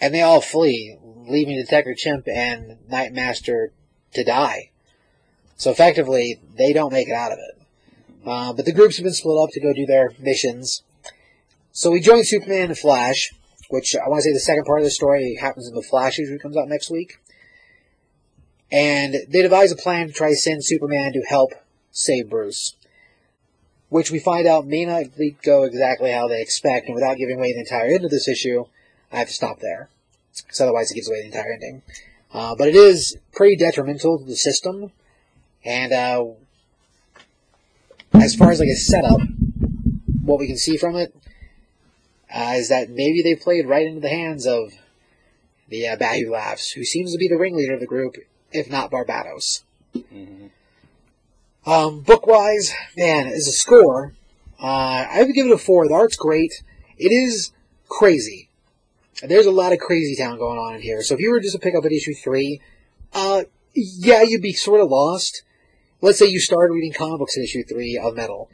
And they all flee, leaving Detective Chimp and Nightmaster to die. So effectively, they don't make it out of it. Uh, but the groups have been split up to go do their missions. So we join Superman and Flash, which I want to say the second part of the story happens in the Flash issue comes out next week. And they devise a plan to try to send Superman to help save Bruce. Which we find out may not go exactly how they expect, and without giving away the entire end of this issue, I have to stop there. Because otherwise it gives away the entire ending. Uh, but it is pretty detrimental to the system, and uh, as far as like a setup, what we can see from it uh, is that maybe they played right into the hands of the uh, Bat Laughs, who seems to be the ringleader of the group, if not Barbatos. Um, book wise, man, as a score, uh, I would give it a four. The art's great. It is crazy. There's a lot of crazy town going on in here. So if you were just to pick up at issue three, uh, yeah, you'd be sort of lost. Let's say you started reading comic books in issue three of Metal.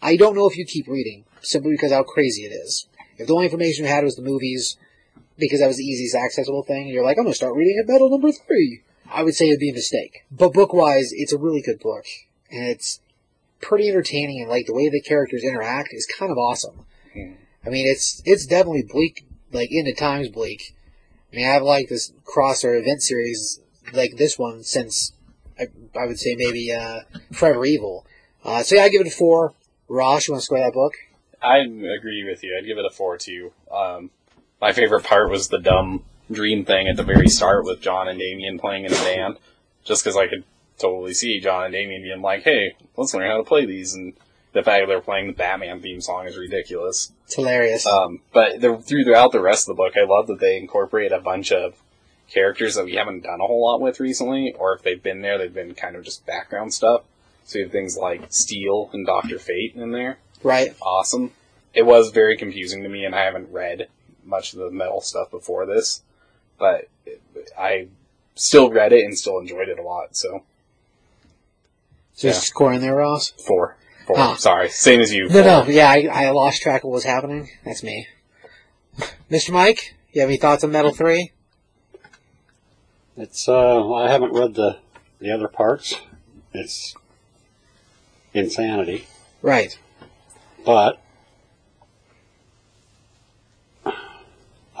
I don't know if you keep reading, simply because how crazy it is. If the only information you had was the movies, because that was the easiest accessible thing, you're like, I'm gonna start reading at Metal number three, I would say it'd be a mistake. But book-wise, it's a really good book, and it's pretty entertaining, and like the way the characters interact is kind of awesome. I mean, it's it's definitely bleak, like into times bleak. I mean, I've liked this crossover event series like this one since I, I would say maybe uh, Forever Evil. Uh, so yeah, I give it a four. Ross, you want to score that book? I agree with you. I'd give it a four too. Um, my favorite part was the dumb dream thing at the very start with John and Damian playing in a band, just because I could totally see John and Damian being like, "Hey, let's learn how to play these," and the fact that they're playing the Batman theme song is ridiculous. It's hilarious. Um, but the, throughout the rest of the book, I love that they incorporate a bunch of characters that we haven't done a whole lot with recently, or if they've been there, they've been kind of just background stuff. So you have things like Steel and Doctor Fate in there. Right. Awesome. It was very confusing to me, and I haven't read much of the metal stuff before this, but I still read it and still enjoyed it a lot. So So Yeah. just score in there, Ross? four, four. Ah. Sorry, same as you. No, no, yeah, I, I lost track of what was happening. That's me. (laughs) Mr. Mike, you have any thoughts on Metal 3? It's uh, I haven't read the the other parts. It's insanity, Right. but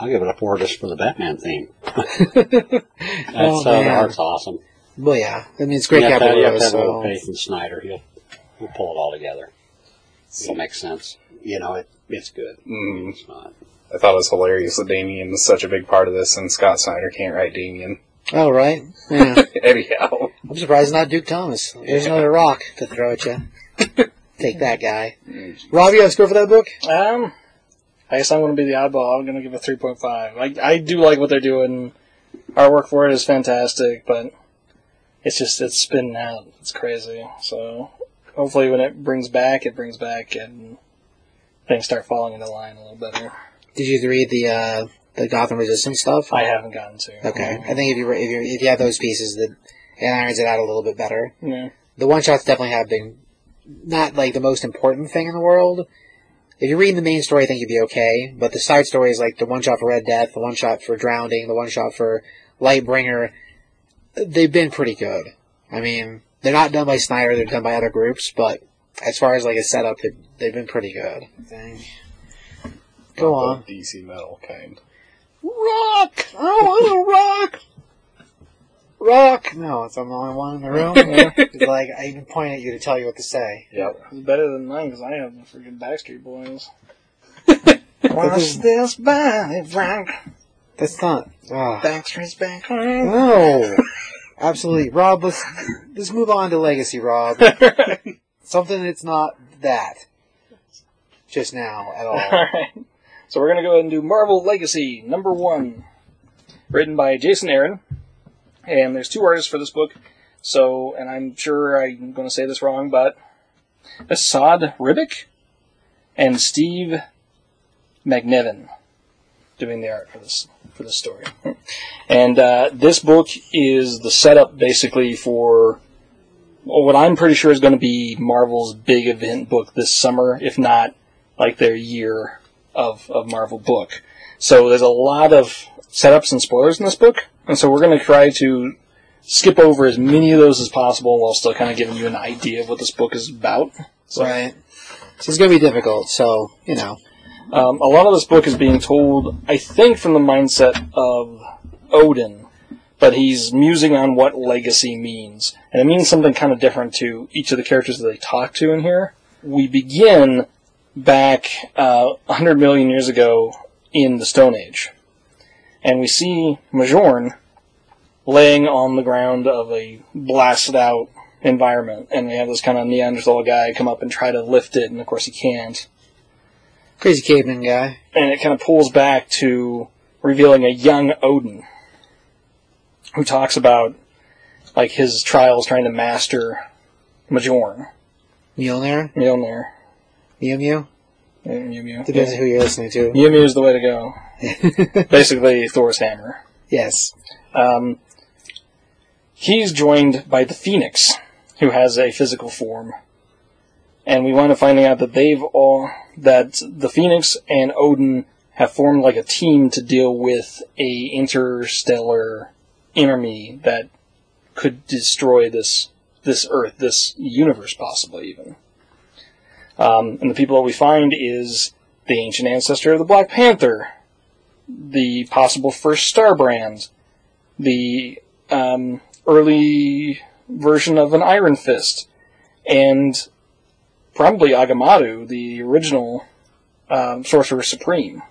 I'll give it a four just for the Batman theme. (laughs) That's Oh, uh, the art's awesome. Well, yeah. I mean, it's great you have, to, capital you have to have a so- little faith in Snyder. He'll, he'll pull it all together. It'll make sense. You know, it, it's good. Mm. It's not. I thought it was hilarious that Damian was such a big part of this, and Scott Snyder can't write Damian. Oh, right. Yeah. (laughs) Anyhow, I'm surprised it's not Duke Thomas. There's another rock to throw at you. (laughs) Take that guy. Rob, you have a score for that book? Um, I guess I'm going to be the oddball. I'm going to give it 3.5. I, I do like what they're doing. Artwork for it is fantastic, but it's just, it's spinning out. It's crazy. So hopefully when it brings back, it brings back and things start falling into line a little better. Did you read the uh, the Gotham Resistance stuff? I haven't gotten to. Okay. I think if you if you if you have those pieces, that it irons it out a little bit better. Yeah. The one shots definitely have been not like the most important thing in the world. If you're reading the main story, I think you'd be okay. But the side stories, like the one shot for Red Death, the one shot for Drowning, the one shot for Lightbringer, they've been pretty good. I mean, they're not done by Snyder; they're done by other groups. But as far as like a setup, they've, they've been pretty good. Dang. Go on. DC metal kind. Rock! I want to rock! Rock! No, it's I'm the only one in the room. (laughs) It's like, I even point at you to tell you what to say. Yep. It's better than mine because I have the freaking Backstreet Boys. (laughs) Watch this body rock. That's not. ah. Backstreet's back. No! Absolutely. Rob, let's, let's move on to Legacy, Rob. (laughs) Something that's not that. just now at all. Alright. So we're gonna go ahead and do Marvel Legacy number one. Written by Jason Aaron. And there's two artists for this book. So, and I'm sure I'm gonna say this wrong, but Esad Ribic and Steve McNiven doing the art for this for this story. (laughs) And uh, this book is the setup basically for what I'm pretty sure is going to be Marvel's big event book this summer, if not like their year of, of Marvel book. So there's a lot of setups and spoilers in this book, and so we're going to try to skip over as many of those as possible while still kind of giving you an idea of what this book is about. So, Right. So it's going to be difficult. So you know, Um, a lot of this book is being told, I think, from the mindset of Odin, but he's musing on what legacy means. And it means something kind of different to each of the characters that they talk to in here. We begin back uh, 100 million years ago in the Stone Age. And we see Majorn laying on the ground of a blasted out environment. And we have this kind of Neanderthal guy come up and try to lift it, and of course he can't crazy caveman guy. and it kind of pulls back to revealing a young Odin who talks about like his trials trying to master Majorn. Mjolnir, Mjolnir. Mew Mew. Mew. Depends on who you're listening to. Mew is the way to go. (laughs) Basically, Thor's hammer. Yes. Um, he's joined by the Phoenix, who has a physical form. And we wind up finding out that they've all, that the Phoenix and Odin have formed like a team to deal with a interstellar enemy that could destroy this, this Earth, this universe possibly even. Um, and the people that we find is the ancient ancestor of the Black Panther, the possible first Starbrand, the um, early version of an Iron Fist, and probably Agamotto, the original um, Sorcerer Supreme,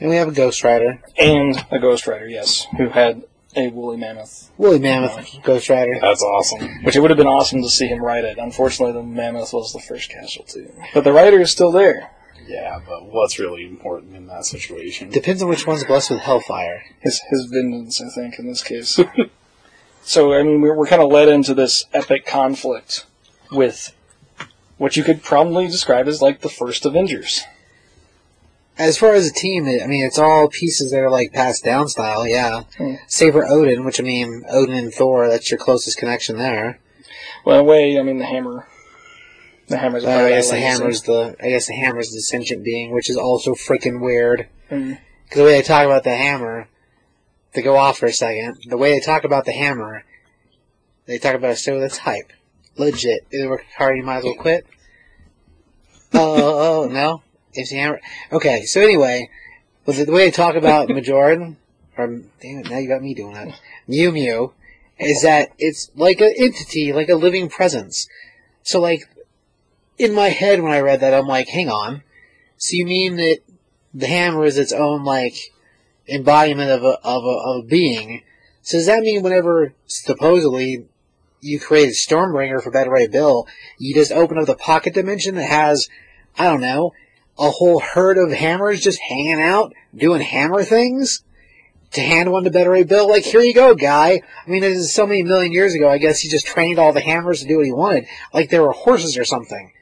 And we have a Ghost Rider. and a Ghost Rider, yes, who had a woolly mammoth. Woolly Mammoth Ghost Rider. That's awesome. Which it would have been awesome to see him ride it. Unfortunately, the mammoth was the first casualty. But the rider is still there. Yeah, but what's really important in that situation? Depends on which one's blessed with Hellfire. his his vengeance, I think, in this case. (laughs) so I mean, we're, we're kind of led into this epic conflict with what you could probably describe as like the first Avengers. As far as a team, I mean, it's all pieces that are like passed down style, yeah. Hmm. Save for Odin, which I mean, Odin and Thor, that's your closest connection there. Well, in a way, I mean the hammer. The hammer's a Uh, I guess the hammer's the, I guess the hammer's the sentient being, which is also freaking weird. Because the way they talk about the hammer, to go off for a second, the way they talk about the hammer, they talk about it so that's hype. Legit. It worked hard, you might as well quit. (laughs) Oh, oh, oh, no? It's the hammer. Okay, so anyway, with the, the way they talk about (laughs) Majoran, or, damn it, now you got me doing that, Mew Mew, is that it's like an entity, like a living presence. So, like, in my head when I read that, I'm like, hang on. So you mean that the hammer is its own like embodiment of a of a, of a being? So does that mean whenever supposedly you create a Stormbringer for Beta Ray Bill, you just open up the pocket dimension that has I don't know a whole herd of hammers just hanging out doing hammer things? To hand one to Beta Ray Bill, like here you go, guy. I mean, this is so many million years ago. I guess he just trained all the hammers to do what he wanted, like they were horses or something.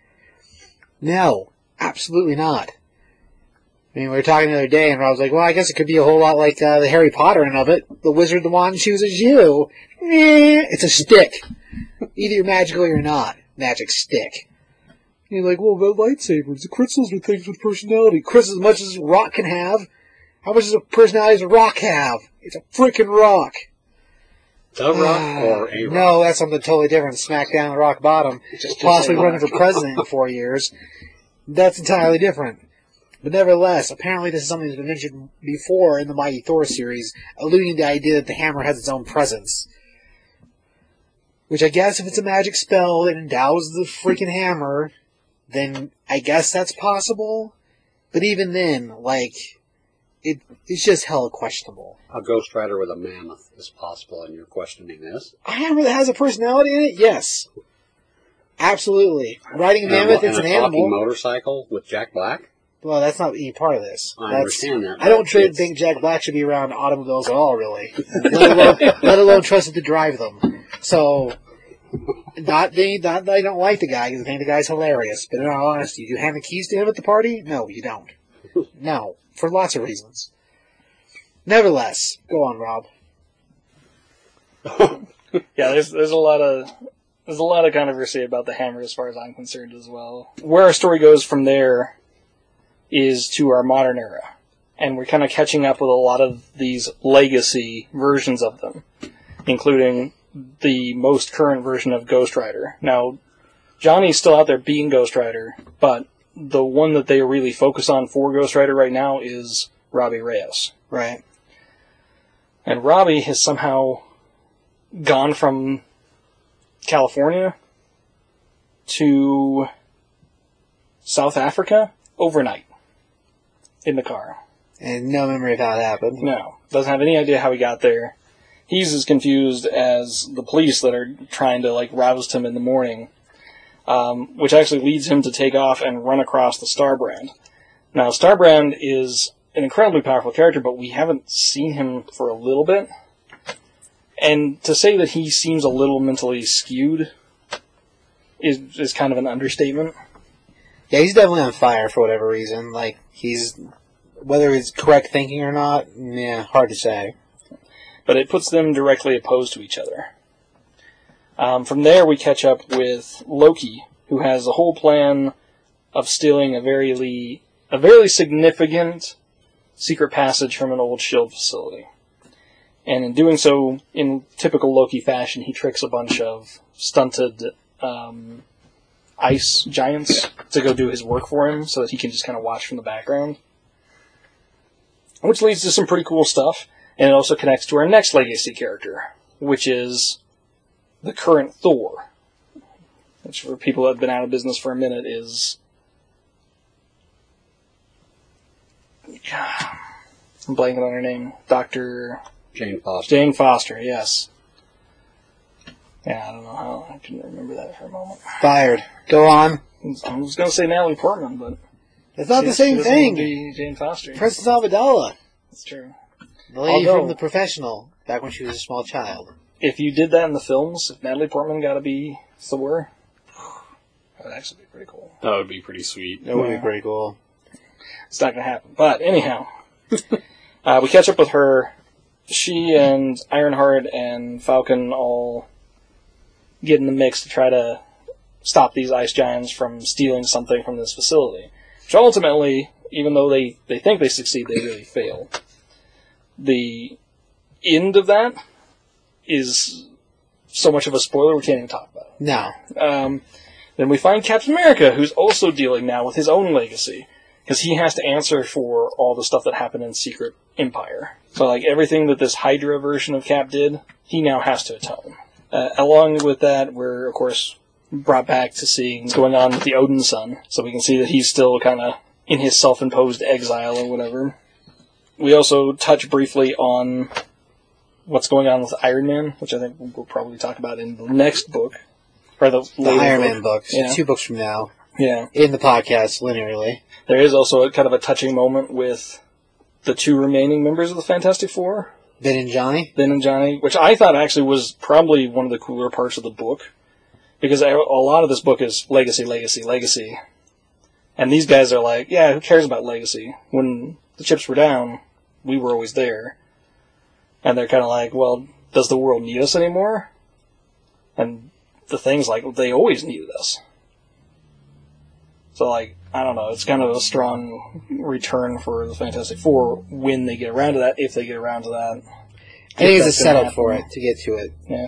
No, absolutely not. I mean, we were talking the other day, and I was like, well, I guess it could be a whole lot like uh, the Harry Potter end of it. The wizard, the wand chooses you. Eh, it's a stick. Either you're magical or you're not. Magic stick. And you're like, well, the lightsabers, the crystals are things with personality. Crystals as much as rock can have. How much does a personality does a rock have? It's a freaking rock. The rock ah, or a rock? No, that's something totally different. Smack down the rock bottom. Just- just possibly say running rock. for president in four years. That's entirely different. But nevertheless, apparently this is something that's been mentioned before in the Mighty Thor series, alluding to the idea that the hammer has its own presence. Which I guess if it's a magic spell that endows the freaking hammer, then I guess that's possible. But even then, like, it it's just hella questionable. A Ghost Rider with a mammoth is possible, and you're questioning this. A hammer that has a personality in it? Yes. Absolutely. Riding a mammoth, mo- it's an animal. motorcycle with Jack Black. Well, that's not any part of this. I That's- understand that. I don't it's- think Jack Black should be around automobiles at all, really. (laughs) let, alone, let alone trusted to drive them. So, not they, not that I don't like the guy, because I think the guy's hilarious. But in all honesty, do you hand the keys to him at the party? No, you don't. (laughs) No, for lots of reasons. Nevertheless, go on, Rob. (laughs) Yeah, there's there's a lot of there's a lot of controversy about the hammer as far as I'm concerned as well. Where our story goes from there is to our modern era. And we're kind of catching up with a lot of these legacy versions of them, including the most current version of Ghost Rider. Now, Johnny's still out there being Ghost Rider, but the one that they really focus on for Ghost Rider right now is Robbie Reyes. Right. And Robbie has somehow gone from California to South Africa overnight in the car. And no memory of how it happened. No, doesn't have any idea how he got there. He's as confused as the police that are trying to like roust him in the morning, um, which actually leads him to take off and run across the Starbrand. Now, Starbrand is an incredibly powerful character, but we haven't seen him for a little bit. And to say that he seems a little mentally skewed is is kind of an understatement. Yeah, he's definitely on fire for whatever reason. Like, he's, whether it's correct thinking or not, yeah, hard to say. But it puts them directly opposed to each other. Um, from there, we catch up with Loki, who has a whole plan of stealing a very le- a very significant secret passage from an old shield facility. And in doing so, in typical Loki fashion, he tricks a bunch of stunted um, ice giants to go do his work for him so that he can just kind of watch from the background. Which leads to some pretty cool stuff. And it also connects to our next legacy character, which is the current Thor. Which, for people that have been out of business for a minute, is. I'm blanking on her name. Dr. Jane Foster. Jane Foster, yes. Yeah, I don't know how. I couldn't remember that for a moment. Fired. Go on. I was going to say Natalie Portman, but. It's not she- the she same doesn't thing. Be Jane Foster. Princess Amidala. That's true. The lady Although- from The Professional, back when she was a small child. If you did that in the films, if Natalie Portman got to be Thor, that would actually be pretty cool. That would be pretty sweet. That would Yeah. be pretty cool. It's not going to happen. But anyhow, (laughs) uh, we catch up with her. She and Ironheart and Falcon all get in the mix to try to stop these ice giants from stealing something from this facility. Which ultimately, even though they, they think they succeed, they really fail. The end of that is so much of a spoiler we can't even talk about it. No. Um, then we find Captain America, who's also dealing now with his own legacy, because he has to answer for all the stuff that happened in Secret Empire. So, like everything that this Hydra version of Cap did, he now has to atone. Uh, along with that, we're of course brought back to seeing what's going on with the Odinson, so we can see that he's still kind of in his self-imposed exile or whatever. We also touch briefly on what's going on with Iron Man, which I think we'll probably talk about in the next book. Or the, The Iron book. Man books. Yeah. Two books from now. Yeah. In the podcast, linearly. There is also a kind of a touching moment with the two remaining members of the Fantastic Four, Ben and Johnny. Ben and Johnny, which I thought actually was probably one of the cooler parts of the book. Because a a lot of this book is legacy, legacy, legacy. And these guys are like, yeah, who cares about legacy? When the chips were down, we were always there. And they're kind of like, well, does the world need us anymore? And the thing's like, they always needed us. So like, I don't know, it's kind of a strong return for the Fantastic Four when they get around to that, if they get around to that. I think it's a setup for it to get to it. Yeah.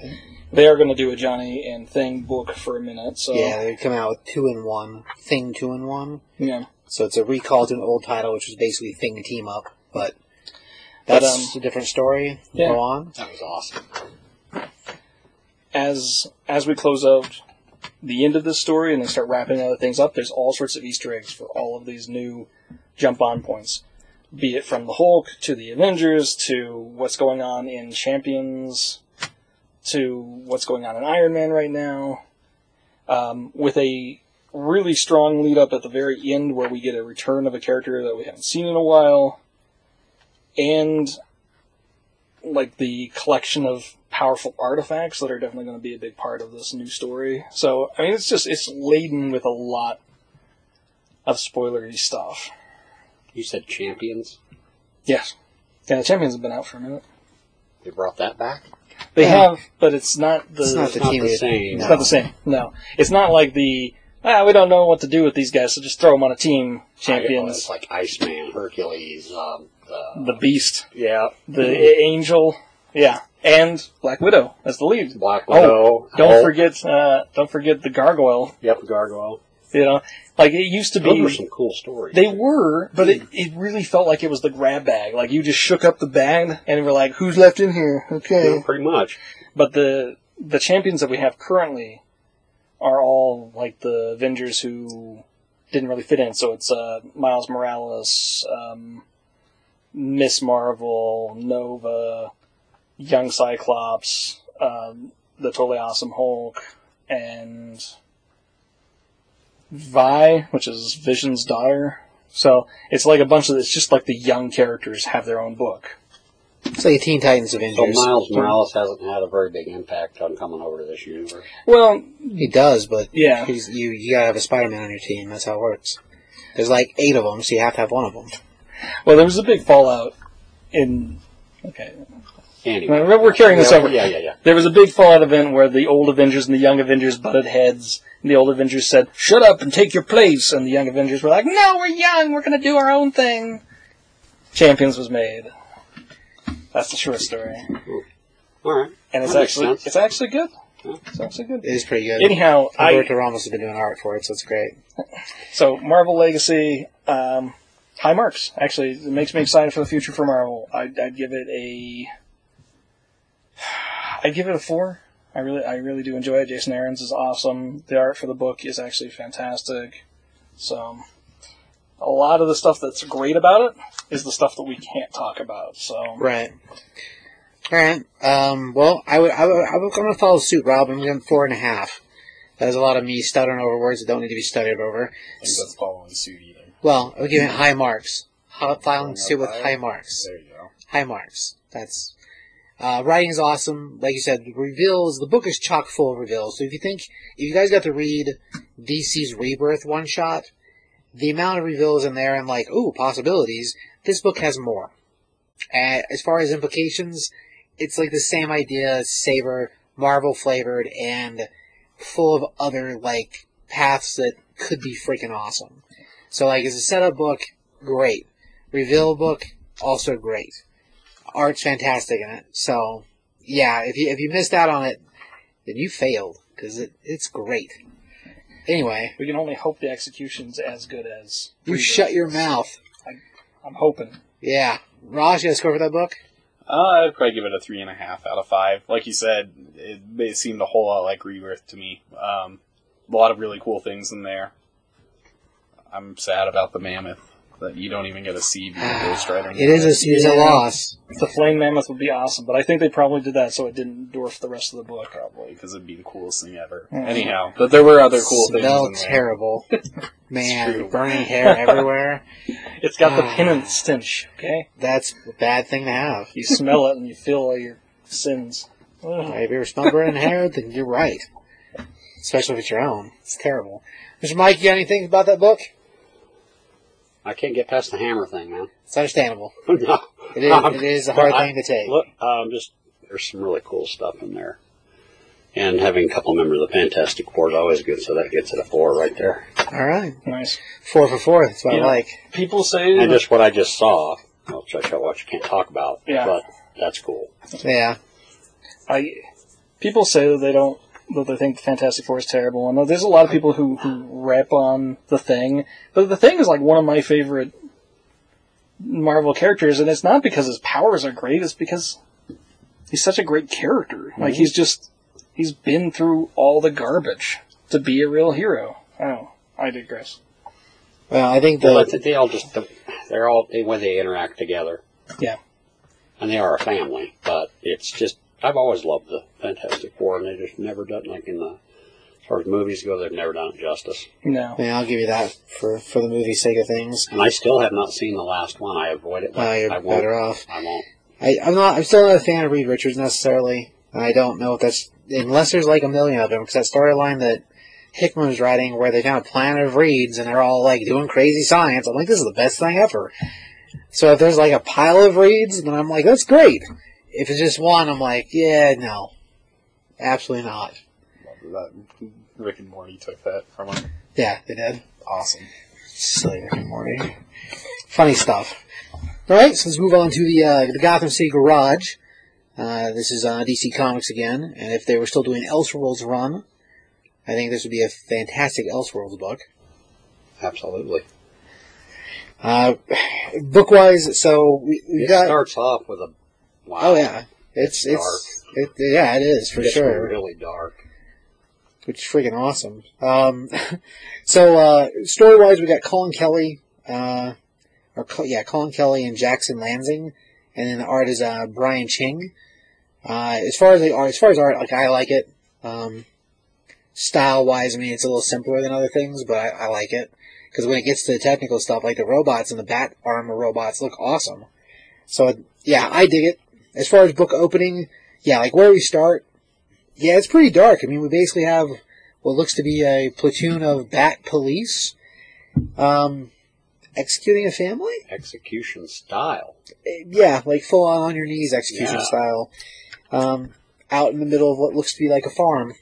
They are going to do a Johnny and Thing book for a minute, so Yeah, they come out with two in one. Thing two in one. yeah. So it's a recall to an old title, which was basically Thing Team Up. But But, that's um, a different story. yeah. Go on. That was awesome. As as we close out the end of this story and they start wrapping other things up, there's all sorts of Easter eggs for all of these new jump on points. Be it from the Hulk to the Avengers to what's going on in Champions to what's going on in Iron Man right now. um, with a really strong lead up at the very end where we get a return of a character that we haven't seen in a while, and like the collection of powerful artifacts that are definitely going to be a big part of this new story. So I mean, it's just it's laden with a lot of spoilery stuff. You said champions. Yes, yeah, the champions have been out for a minute. They brought that back. They Yeah. have, but it's not the It's not the not the we- same. It's not the same. No, it's not like the ah, we don't know what to do with these guys, so just throw them on a team. champions It's Champions, like Iceman, Hercules. Um, uh, the Beast, yeah, the A- Angel, yeah, and Black Widow as the lead. Black Oh, Widow. Don't Hulk. forget, uh, don't forget the Gargoyle. Yep, Gargoyle. You know, like it used to Those be. were some cool stories. They were, but it, it really felt like it was the grab bag. Like you just shook up the bag and were like, "Who's left in here?" Okay, Yeah, pretty much. But the the champions that we have currently are all like the Avengers who didn't really fit in. So it's uh, Miles Morales, um, Miss Marvel, Nova, Young Cyclops, um, the totally awesome Hulk, and Vi, which is Vision's daughter. So it's like a bunch of it's just like the young characters have their own book. It's like a Teen Titans So Avengers. Miles Morales hasn't had a very big impact on coming over to this universe. Well, He does, but yeah, he's, you you gotta have a Spider-Man on your team. That's how it works. There's like eight of them, so you have to have one of them. Well, there was a big fallout in. Okay, Anyway, We're- we're carrying this yeah, over. Yeah, yeah, yeah. there was a big fallout event where the old Avengers and the young Avengers butted heads. And the old Avengers said, "Shut up and take your place," and the young Avengers were like, "No, we're young. We're going to do our own thing." Champions was made. That's the short story, All right. and it's That makes actually sense. it's actually good. It's actually good. It is pretty good. Anyhow, I Roberto Ramos has been doing art for it, so it's great. So Marvel Legacy, um, high marks. Actually, it makes me excited for the future for Marvel. I'd, I'd give it a, I'd give it a four. I really, I really do enjoy it. Jason Aaron's is awesome. The art for the book is actually fantastic. So, a lot of the stuff that's great about it is the stuff that we can't talk about. So, Right. All right. Um, well, I would, I would, I would, I'm going to follow suit, Rob. I'm going four and a half. That is a lot of me stuttering over words that don't need to be stuttered over. I think that's following suit either. Well, would giving high marks. Hot filing suit with high marks. There you go. High marks. That's uh, writing is awesome. Like you said, reveals. The book is chock full of reveals. So if you think if you guys got to read DC's Rebirth one shot, the amount of reveals in there and like ooh possibilities. This book has more. Uh, as far as implications, it's like the same idea, saber, Marvel flavored, and full of other like paths that could be freaking awesome. So like as a setup book, great. Reveal book, also great. Art's fantastic in it. So yeah, if you if you missed out on it, then you failed because it, it's great. Anyway, we can only hope the execution's as good as. you Rebirth shut your is. mouth. I'm hoping. Yeah, Raj, you got a score for that book? Uh, I'd probably give it a three and a half out of five. Like you said, it, it seemed a whole lot like Rebirth to me. Um, a lot of really cool things in there. I'm sad about the mammoth that you don't even get to see being a Ghost Rider. It is a, it's a loss. The flame mammoth would be awesome, but I think they probably did that so it didn't dwarf the rest of the book. probably because it'd be the coolest thing ever. Mhm. Anyhow, but there were other cool Smell things. in there. terrible. (laughs) Man, burning hair everywhere. (laughs) It's got the Ah. penance stench. Okay, That's a bad thing to have. you smell it and you feel all your sins. Ugh. If you ever smell burning hair, then you're right. Especially if it's your own. It's terrible. Mr. Mike, you got anything about that book? I can't get past the hammer thing, man. (laughs) It's understandable. no. It is, (laughs) it is a hard But I- thing to take. Look, um, just there's some really cool stuff in there, and having a couple members of the Fantastic Four is always good. So that gets it a four right there. All right. Nice. Four for four. That's what Yeah. I like. People say And just what I just saw, which I shall watch, can't talk about, Yeah. but that's cool. Yeah. I people say that they don't that they think Fantastic Four is terrible, and there's a lot of people who who rap on the Thing, but the Thing is like one of my favorite Marvel characters, and it's not because his powers are great; it's because he's such a great character. Like mhm. he's just he's been through all the garbage to be a real hero. Oh, I digress. Well, I think Well, the, they all just they're all when they interact together. Yeah. and they are a family. But it's just I've always loved the Fantastic Four, and they just never done like in the as far as movies go, they've never done it justice. No. Yeah, I'll give you that for for the movie sake of things. And I still have not seen the last one. I avoid it. but Oh, you're I won't. better off. I won't. I, I'm not. I'm still not a fan of Reed Richards necessarily. I don't know if that's unless there's like a million of them because that storyline that Hickman was writing where they found a planet of reeds and they're all like doing crazy science. I'm like, this is the best thing ever. So if there's like a pile of reeds, then I'm like, that's great. If it's just one, I'm like, yeah, no, absolutely not. That Rick and Morty took that from him. Yeah, they did. Awesome. Silly Rick and Morty. Funny stuff. All right, so let's move on to the uh, the Gotham City Garage. Uh, this is uh, DC Comics again, and if they were still doing Elseworlds run, I think this would be a fantastic Elseworlds book. Absolutely. Uh, book wise, so we, we It got. starts off with a wow. Oh yeah, it's it's it, yeah, it is for It's sure. really dark. which is freaking awesome. Um, (laughs) so uh, story wise, we got Collin Kelly, uh, or yeah, Collin Kelly and Jackson Lansing, and then the art is uh, Brian Ching. Uh, as far as the art, as far as art, like I like it. Um, style wise, I mean, it's a little simpler than other things, but I, I like it because when it gets to the technical stuff, like the robots and the bat armor robots look awesome. So yeah, I dig it. As far as book opening, yeah, like where we start, yeah, it's pretty dark. I mean, we basically have what looks to be a platoon of bat police um, executing a family. Execution style. Eh, Yeah, like full on on your knees execution Yeah. style, um, out in the middle of what looks to be like a farm.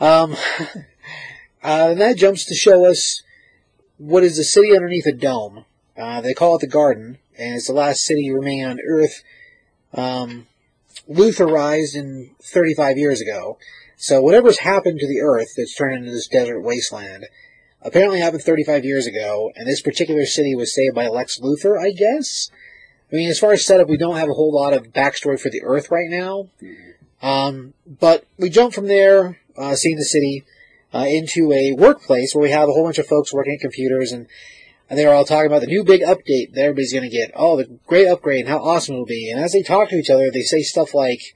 Um, (laughs) uh, and that jumps to show us what is the city underneath a dome. Uh, they call it the Garden, and it's the last city remaining on Earth. Um, Lutherized in 35 years ago. So whatever's happened to the Earth that's turned into this desert wasteland apparently happened 35 years ago, and this particular city was saved by Lex Luthor, I guess. I mean, as far as setup, we don't have a whole lot of backstory for the Earth right now. Um, but we jump from there, uh, seeing the city, uh, into a workplace where we have a whole bunch of folks working at computers, and, and they're all talking about the new big update that everybody's going to get. Oh, the great upgrade and how awesome it'll be. And as they talk to each other, they say stuff like,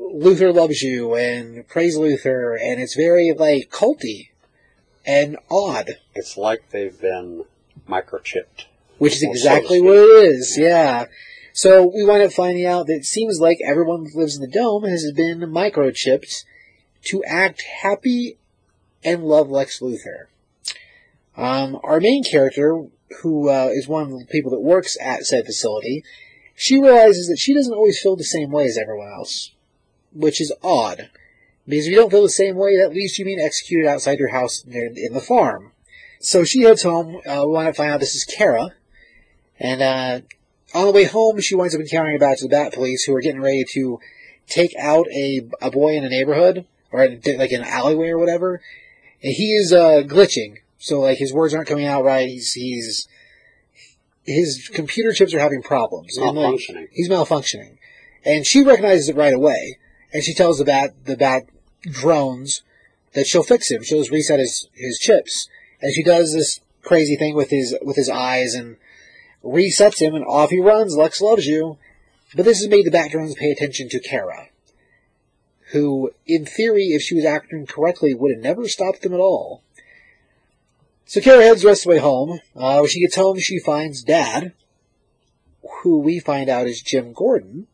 Luthor loves you and praise Luthor, and it's very like culty and odd. It's like they've been microchipped. Which is Well, so exactly what it is, yeah. So we wind up finding out that it seems like everyone that lives in the dome has been microchipped to act happy and love Lex Luthor. Um, our main character, who uh, is one of the people that works at said facility, she realizes that she doesn't always feel the same way as everyone else, which is odd. Because if you don't feel the same way, that leaves you being executed outside your house near- in the farm. So she heads home. Uh, we want to find out this is Kara. And uh, on the way home, she winds up encountering a batch of the Bat Police who are getting ready to take out a, a boy in a neighborhood, or in, like an alleyway or whatever. And he is uh, glitching. So, like, his words aren't coming out right. He's, he's, his computer chips are having problems. And, like, Malfunctioning. he's malfunctioning. And she recognizes it right away. And she tells the Bat, the Bat drones that she'll fix him. She'll just reset his, his chips. And she does this crazy thing with his, with his eyes and resets him and off he runs. Lex loves you. But this has made the Bat drones pay attention to Kara. Who, in theory, if she was acting correctly, would have never stopped them at all. So Kara heads the rest of the way home. Uh, when she gets home, she finds Dad, who we find out is Jim Gordon.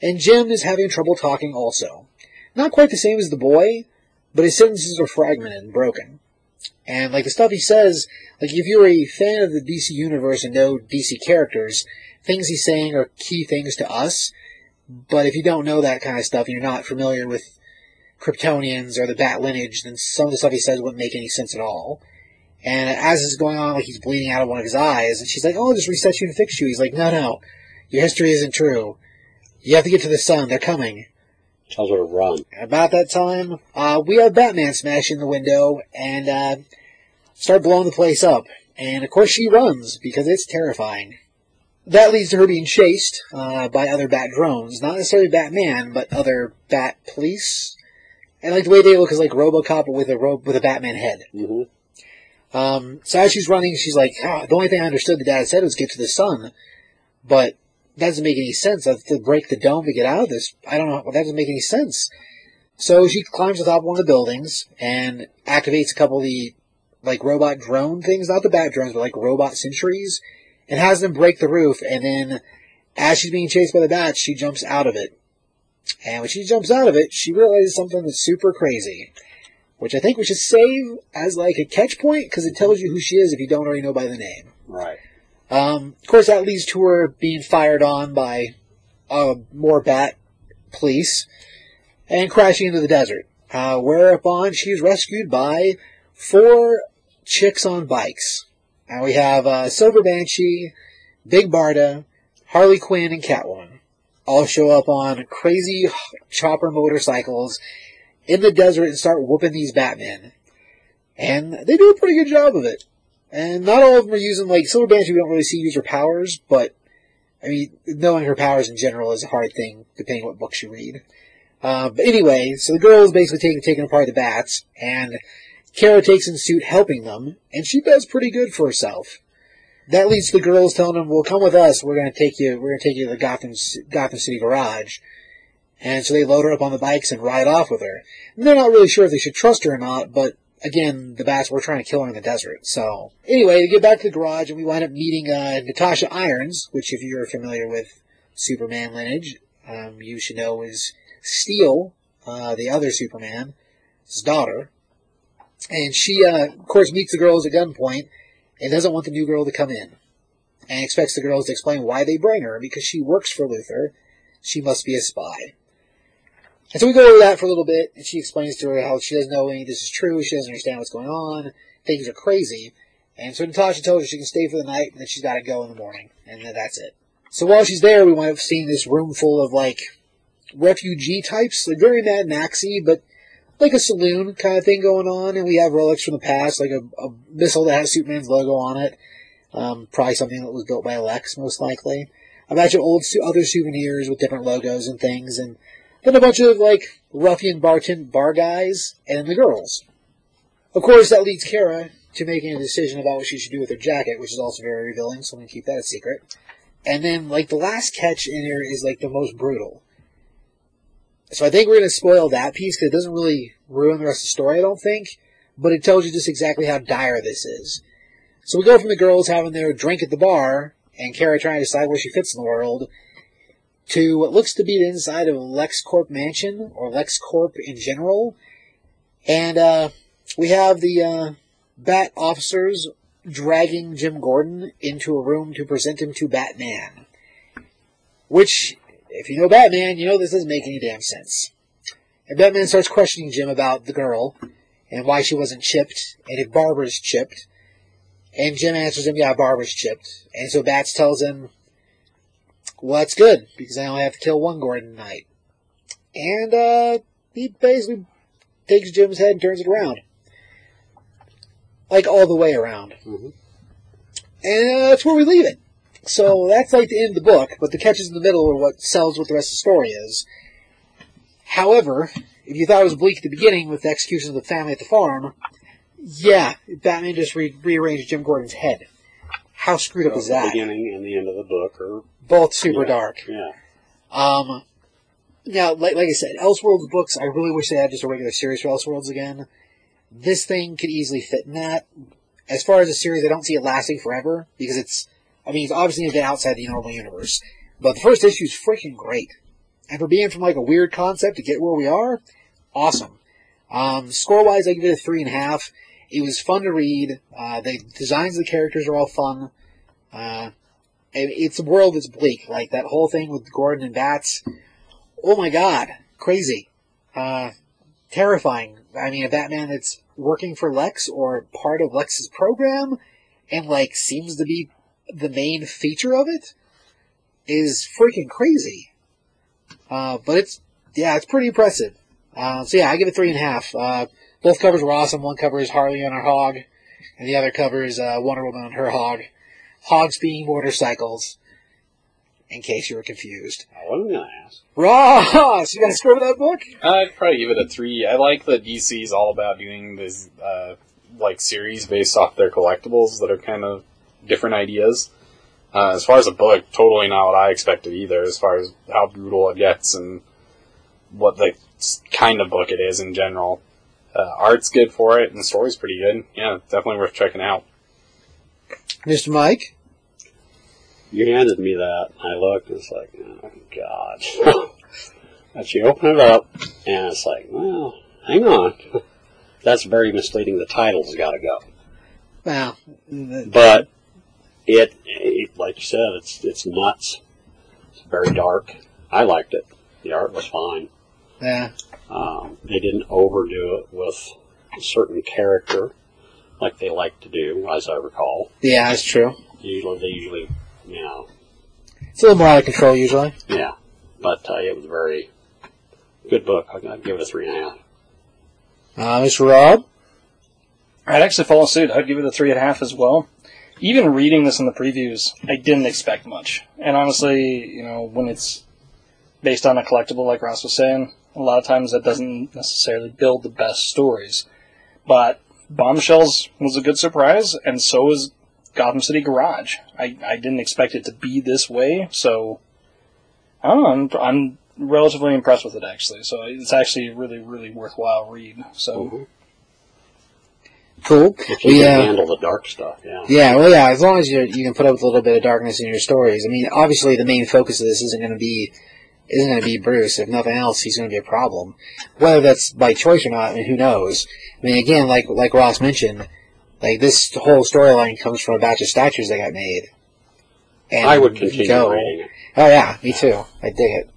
And Jim is having trouble talking also. Not quite the same as the boy, but his sentences are fragmented and broken. And like the stuff he says, like if you're a fan of the DC universe and know DC characters, things he's saying are key things to us. But if you don't know that kind of stuff and you're not familiar with Kryptonians or the Bat lineage, then some of the stuff he says wouldn't make any sense at all. And as is going on, like he's bleeding out of one of his eyes, and she's like, "Oh, I'll just reset you and fix you." He's like, "No, no, your history isn't true. You have to get to the sun. They're coming." Tells her to run. About that time, uh, we have Batman smashing the window and uh, start blowing the place up. And of course, she runs because it's terrifying. That leads to her being chased uh, by other Bat drones, not necessarily Batman, but other Bat police. And like the way they look is like RoboCop with a ro- with a Batman head. hmm Um, so as she's running, she's like, "Ah, the only thing I understood the dad said was get to the sun, but that doesn't make any sense. I have to break the dome to get out of this. I don't know. Well, That doesn't make any sense. So she climbs to the top of one of the buildings and activates a couple of the like robot drone things, not the bat drones, but like robot sentries, and has them break the roof. And then, as she's being chased by the bats, she jumps out of it. And when she jumps out of it, she realizes something that's super crazy, which I think we should save as like a catch point because it tells you who she is if you don't already know by the name. Right. Um, of course, that leads to her being fired on by uh, more bat police and crashing into the desert. Uh, whereupon she's rescued by four chicks on bikes. And we have uh, Silver Banshee, Big Barda, Harley Quinn, and Catwoman all show up on crazy chopper motorcycles in the desert and start whooping these Batmen. And they do a pretty good job of it. And not all of them are using, like, Silver Banshee, we don't really see use her powers, but, I mean, knowing her powers in general is a hard thing, depending what books you read. Uh, but anyway, so the girl is basically taking, taking apart the bats, and Kara takes in suit helping them, and she does pretty good for herself. That leads to the girls telling them, "Well, come with us. We're to take you. We're to take you to the Gotham Gotham City garage." And so they load her up on the bikes and ride off with her. And they're not really sure if they should trust her or not, but again, the bats were trying to kill her in the desert. So anyway, they get back to the garage and we wind up meeting uh, Natasha Irons, which if you're familiar with Superman lineage, um, you should know is Steel, uh, the other Superman, his daughter. And she, uh, of course, meets the girls at gunpoint and doesn't want the new girl to come in. And expects the girls to explain why they bring her, because she works for Luthor. She must be a spy. And so we go over that for a little bit, and she explains to her how she doesn't know any of this is true, she doesn't understand what's going on, things are crazy. And so Natasha tells her she can stay for the night, and then she's got to go in the morning, and then that's it. So while she's there, we wind up seeing this room full of, like, refugee types, like very Mad Maxy, but like a saloon kind of thing going on, and we have relics from the past, like a, a missile that has Superman's logo on it. Um, probably something that was built by Lex, most likely. A bunch of old other souvenirs with different logos and things, and then a bunch of like ruffian bartend bar guys, and the girls. Of course, that leads Kara to making a decision about what she should do with her jacket, which is also very revealing, so I'm gonna keep that a secret. And then, like, the last catch in here is like the most brutal. So I think we're going to spoil that piece because it doesn't really ruin the rest of the story, I don't think. But it tells you just exactly how dire this is. So we go from the girls having their drink at the bar and Kara trying to decide where she fits in the world to what looks to be the inside of LexCorp Mansion or LexCorp in general. And uh, we have the uh, Bat officers dragging Jim Gordon into a room to present him to Batman. Which if you know Batman, you know this doesn't make any damn sense. And Batman starts questioning Jim about the girl and why she wasn't chipped and if Barbara's chipped. And Jim answers him, yeah, Barbara's chipped. And so Bats tells him, well, that's good because I only have to kill one Gordon tonight. And, uh, he basically takes Jim's head and turns it around. Like all the way around. Mm-hmm. And uh, that's where we leave it. So that's like the end of the book, but the catches in the middle are what sells what the rest of the story is. However, if you thought it was bleak at the beginning with the execution of the family at the farm, yeah, Batman just re- rearranged Jim Gordon's head. How screwed up is that? The beginning and the end of the book are Both super yeah, dark. Yeah. Um, now, like, like I said, Elseworlds books, I really wish they had just a regular series for Elseworlds again. This thing could easily fit in that. As far as a series, I don't see it lasting forever because it's, I mean, it's obviously been outside the normal universe. But the first issue is freaking great. And for being from like a weird concept to get where we are, awesome. Um, score wise, I give it a three and a half. It was fun to read. Uh, the designs of the characters are all fun. Uh, and it's a world that's bleak. Like that whole thing with Gordon and Bats. Oh my god. Crazy. Uh, terrifying. I mean, a Batman that's working for Lex or part of Lex's program and like seems to be the main feature of it is freaking crazy. Uh, but it's, yeah, it's pretty impressive. Uh, so yeah, I give it three and a half. Uh, both covers were awesome. One cover is Harley on her hog, and the other cover is uh, Wonder Woman on her hog. Hogs being motorcycles, in case you were confused. I wasn't going to ask. Ross, you got a score that book? I'd probably give it a three. I like that DC's all about doing this, uh, like series based off their collectibles that are kind of different ideas. Uh, as far as a book, totally not what I expected either. As far as how brutal it gets and what the kind of book it is in general. Uh, art's good for it, and the story's pretty good. Yeah, definitely worth checking out. Mr. Mike? You handed me that. and I looked, and it's like, oh, God. but you open it up, and it's like, well, hang on. (laughs) That's very misleading. The title's got to go. Well, But it, it, like you said, it's it's nuts. It's very dark. I liked it. The art was fine. yeah. Um, they didn't overdo it with a certain character like they like to do, as I recall. Yeah, that's true. Usually, they usually, you know, It's a little more out of control usually. yeah. But uh, it was a very good book. I'd I'd give it a three and a half. Uh, Mr. Rob? I'd actually follow suit. I'd give it a three and a half as well. Even reading this in the previews, I didn't expect much. And honestly, you know, when it's based on a collectible, like Ross was saying, a lot of times that doesn't necessarily build the best stories. But Bombshells was a good surprise, and so is Gotham City Garage. I, I didn't expect it to be this way, so I don't know, I'm, I'm relatively impressed with it actually. So it's actually a really, really worthwhile read. So Cool. If you We, can uh, handle the dark stuff, yeah. Yeah, well, yeah. As long as you you can put up with a little bit of darkness in your stories. I mean, obviously, the main focus of this isn't going to be isn't going to be Bruce. If nothing else, he's going to be a problem. Whether that's by choice or not, I mean, who knows? I mean, again, like like Ross mentioned, like this whole storyline comes from a batch of statues that got made. And I would continue go- reading it. Oh yeah, me too. I dig it.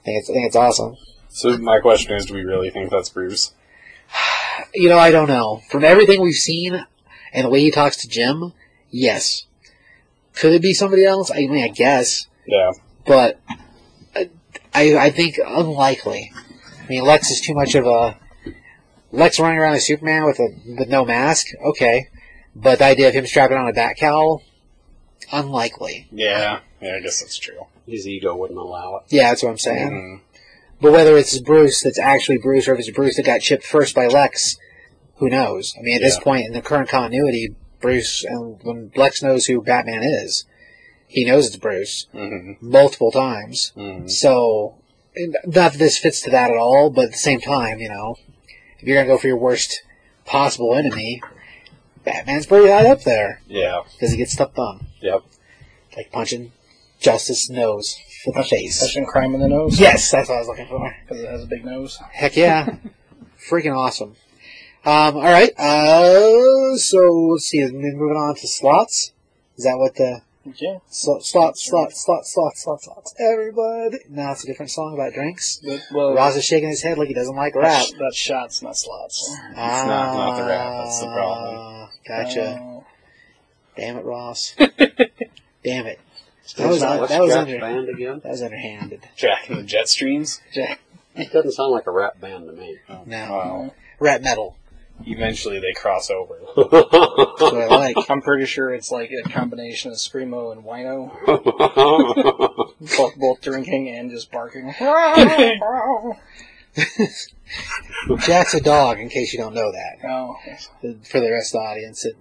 I think it's I think it's awesome. So my question is, do we really think that's Bruce? (sighs) You know, I don't know. From everything we've seen and the way he talks to Jim, yes. Could it be somebody else? I mean, I guess, Yeah. but uh, I I think unlikely. I mean, Lex is too much of a Lex running around as Superman with a with no mask. Okay, but the idea of him strapping on a bat cowl, unlikely. Yeah. Yeah, I guess that's true. His ego wouldn't allow it. Yeah, that's what I'm saying. Mhm. But whether it's Bruce that's actually Bruce or if it's Bruce that got chipped first by Lex, who knows? I mean, at this point in the current continuity, Bruce and when Lex knows who Batman is, he knows it's Bruce Mhm. multiple times. Mhm. So, and not that this fits to that at all, but at the same time, you know, if you're gonna go for your worst possible enemy, Batman's pretty high up there Yeah. because he gets stuff done, Yep. like punching Justice nose with the face. Punching crime in the nose. Yes, that's what I was looking for. Because it has a big nose. Heck yeah. (laughs) Freaking awesome. Um, alright, uh, so let's see, moving on to slots. Is that what the, Okay. sl- slots, slots, slots, slots, slots, slots, everybody. No, it's a different song about drinks. But, well, Ross is shaking his head like he doesn't like rap. That's, that's shots, not slots. It's not, not the rap, that's the problem. Ah, Gotcha. Uh, Damn it, Ross. (laughs) Damn it. That was, What's that was Jack's under, band again? that was underhanded. Jack and the Jet Streams. It doesn't sound like a rap band to me. No. Wow. Rap metal. Eventually they cross over. (laughs) That's I like. I'm pretty sure it's like a combination of screamo and wino, both both drinking and just barking. (laughs) Jack's a dog, in case you don't know that. Oh, For the rest of the audience. It,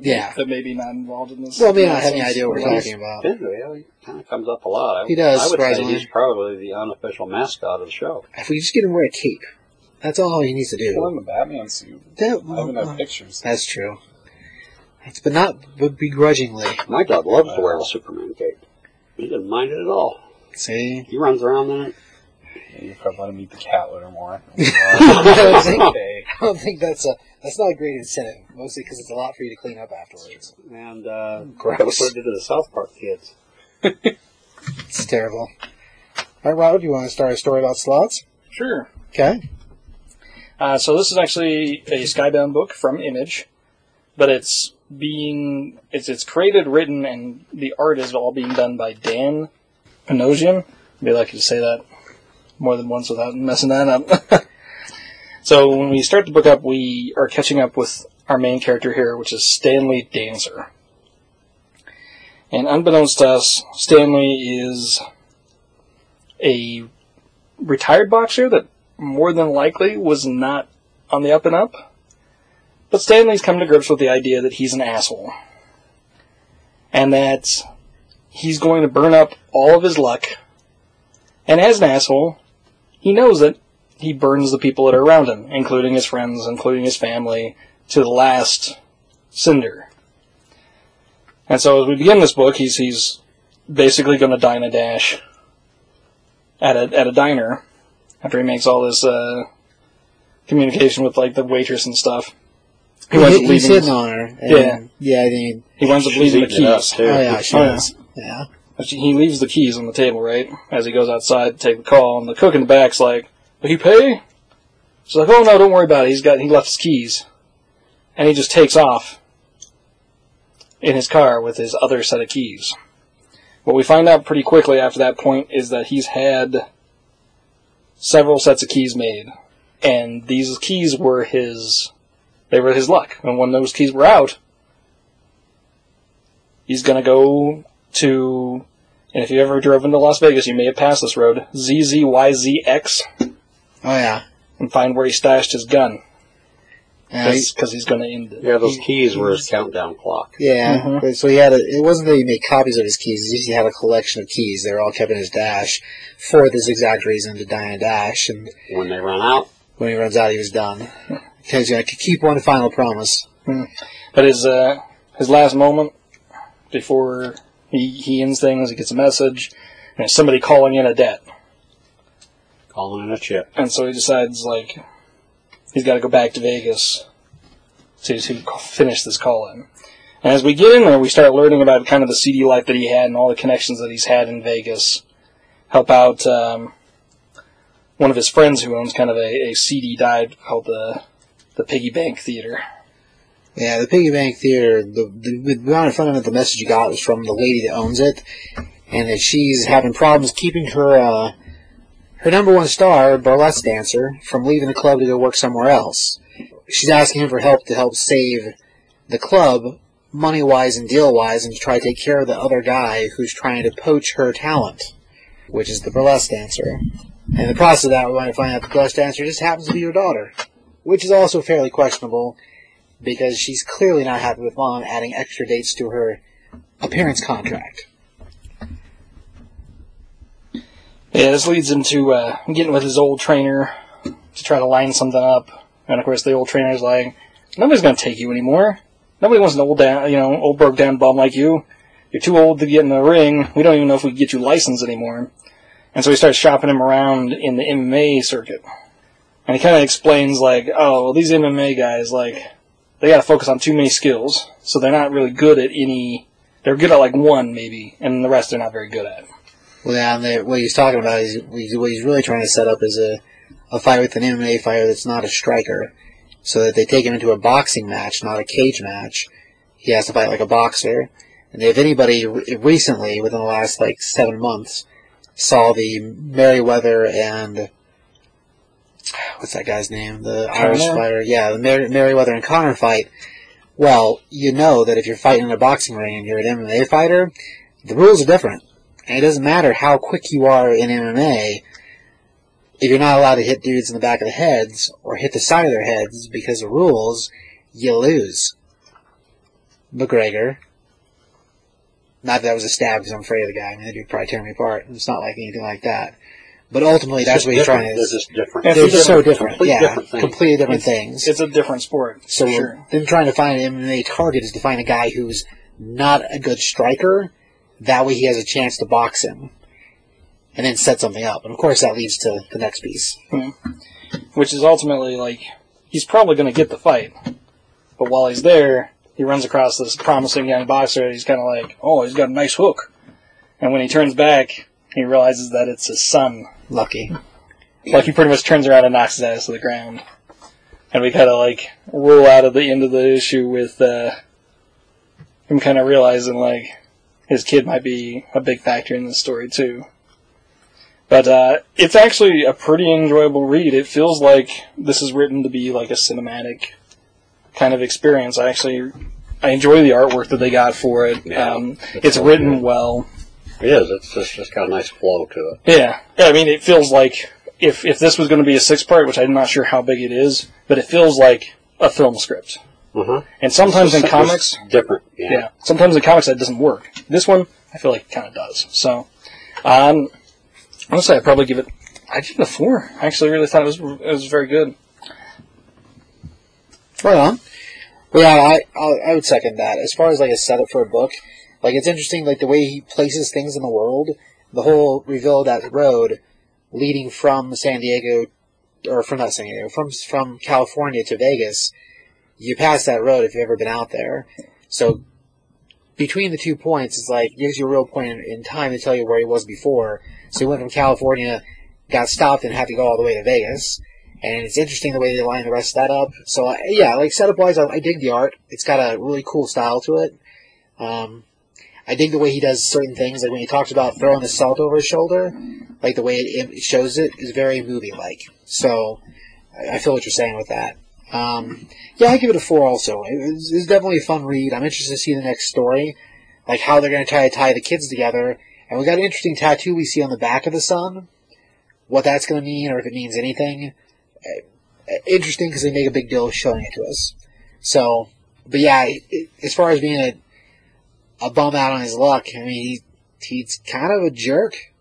yeah. that may be not involved in this. Well, may not have any idea what we're talking about. yeah, he kind of comes up a lot. I, He does, I would surprisingly. say he's probably the unofficial mascot of the show. If we just get him to wear a cape, that's all he needs to Still do. in the Batman suit. That- I haven't had pictures. that's true. It's, but not but begrudgingly. My dog loves to wear the Superman cape. He doesn't mind it at all. See? He runs around in it. Yeah, you probably let him eat the cat litter more. (laughs) (laughs) I don't think- okay. I don't think that's a that's not a great incentive. Mostly because it's a lot for you to clean up afterwards. And uh, Gross. That's what it did to the South Park kids. It's terrible. All right, Robert, do you want to start a story about slots? Sure. Okay. Uh, so this is actually a Skybound book from Image, but it's being it's it's created, written, and the art is all being done by Dan Panosian. I'd Be lucky to say that more than once without messing that up. (laughs) so when we start the book up, we are catching up with our main character here, which is Stanley Dancer. And unbeknownst to us, Stanley is a retired boxer that more than likely was not on the up and up. But Stanley's come to grips with the idea that he's an asshole. And that he's going to burn up all of his luck. And as an asshole, he knows that he burns the people that are around him, including his friends, including his family, to the last cinder. And so as we begin this book, he's he's basically going to dine a dash at a at a diner after he makes all this uh, communication with like the waitress and stuff. He, winds up he's leaving- hitting on her. and- Yeah. Yeah, I think. He winds up leaving the eating it up, keys. too. Oh, yeah, she Oh, yeah. is. Yeah. He leaves the keys on the table, right? As he goes outside to take the call, and the cook in the back's like, "Will he pay?" She's like, "Oh no, don't worry about it. He's got he left his keys," and he just takes off in his car with his other set of keys. What we find out pretty quickly after that point is that he's had several sets of keys made, and these keys were his. They were his luck, and when those keys were out, he's gonna go to and if you've ever driven into Las Vegas, you may have passed this road, ZZYZX, Oh, yeah. and find where he stashed his gun. Yeah, he- Because he's going to end it. Yeah, those keys were his countdown clock. Yeah, Mhm. but- so he had a, it wasn't that he made copies of his keys, he just had a collection of keys. They were all kept in his dash for this exact reason to dine a dash, and When they run out, when he runs out, he was done. He's going to keep one final promise. But his uh, his last moment before he, he ends things, he gets a message, and it's somebody calling in a debt. calling in a chip. And so he decides, like, he's got to go back to Vegas to, to finish this call in. And as we get in there, we start learning about kind of the CD life that he had and all the connections that he's had in Vegas. Help out um, one of his friends who owns kind of a, a CD dive called the the Piggy Bank Theater. Yeah, the Piggy Bank Theater, the, the, the amount of the message you got was from the lady that owns it, and that she's having problems keeping her, uh, her number one star, burlesque dancer, from leaving the club to go work somewhere else. She's asking him for help to help save the club, money-wise and deal-wise, and to try to take care of the other guy who's trying to poach her talent, which is the burlesque dancer. And in the process of that, going to find out the burlesque dancer just happens to be your daughter, which is also fairly questionable, because she's clearly not happy with mom adding extra dates to her appearance contract. Yeah, this leads him to uh, getting with his old trainer to try to line something up. And of course, the old trainer's like, "Nobody's going to take you anymore. Nobody wants an old, down, you know, old broke down bum like you. You're too old to get in the ring. We don't even know if we can get you licensed anymore." And so he starts shopping him around in the MMA circuit. And he kind of explains like, "Oh, well, these MMA guys, like, they got to focus on too many skills, so they're not really good at any. They're good at like one maybe, and the rest they're not very good at." Well, yeah, and the, what he's talking about is what he's really trying to set up is a, a fight with an MMA fighter that's not a striker, so that they take him into a boxing match, not a cage match. He has to fight like a boxer. And if anybody re- recently, within the last like seven months, saw the Merriweather and what's that guy's name? The Irish Conor? fighter, yeah, the Mer- Merriweather and Conor fight. Well, you know that if you're fighting in a boxing ring and you're an MMA fighter, the rules are different. And it doesn't matter how quick you are in MMA, if you're not allowed to hit dudes in the back of the heads or hit the side of their heads because of rules, you lose. McGregor. Not that that was a stab because I'm afraid of the guy. I mean, that dude probably tear me apart. It's not like anything like that. But ultimately, that's what he's different. trying to. They're just different. It's They're a just so different- different. complete Yeah, different completely different things. It's a different sport. So for sure. them trying to find an MMA target is to find a guy who's not a good striker. That way he has a chance to box him. And then set something up. And of course that leads to the next piece. which is ultimately like he's probably going to get the fight, but while he's there, he runs across this promising young boxer. and He's kind of like, "Oh, he's got a nice hook," and when he turns back, he realizes that it's his son. Lucky. Like he pretty much turns around and knocks his ass to the ground, and we kind of like roll out of the end of the issue with uh, him kind of realizing like his kid might be a big factor in this story too. But uh, it's actually a pretty enjoyable read. It feels like this is written to be like a cinematic kind of experience. I actually I enjoy the artwork that they got for it. Yeah, um, it's it's written good. well. It is. It's just, just got a nice flow to it. Yeah, yeah. I mean, it feels like if if this was going to be a six part, which I'm not sure how big it is, but it feels like a film script. Uh-huh. And sometimes in comics, different. Yeah. yeah, sometimes in comics that doesn't work. This one, I feel like it kind of does. So, um, honestly, I'd probably give it I give it a four. I actually really thought it was it was very good. Right on. Well, yeah, I, I I would second that. As far as like a setup for a book, like it's interesting, like the way he places things in the world. The whole reveal of that road leading from San Diego, or from not San Diego, from from California to Vegas. You pass that road if you've ever been out there. So between the two points, it's like gives you a real point in, in time to tell you where he was before. So he went from California, got stopped, and had to go all the way to Vegas. And it's interesting the way they line the rest of that up. So I, yeah, like setup wise, I, I dig the art. It's got a really cool style to it. Um, I dig the way he does certain things, like when he talks about throwing the salt over his shoulder, like the way it, it shows it is very movie like. So I, I feel what you're saying with that. Um, yeah, I give it a four. Also, it's, was, it was definitely a fun read. I'm interested to see the next story, like how they're going to try to tie the kids together. And we got an interesting tattoo we see on the back of the son. What that's going to mean, or if it means anything, uh, interesting because they make a big deal of showing it to us. So, but yeah, it, as far as being a a bum out on his luck, I mean, he, he's kind of a jerk,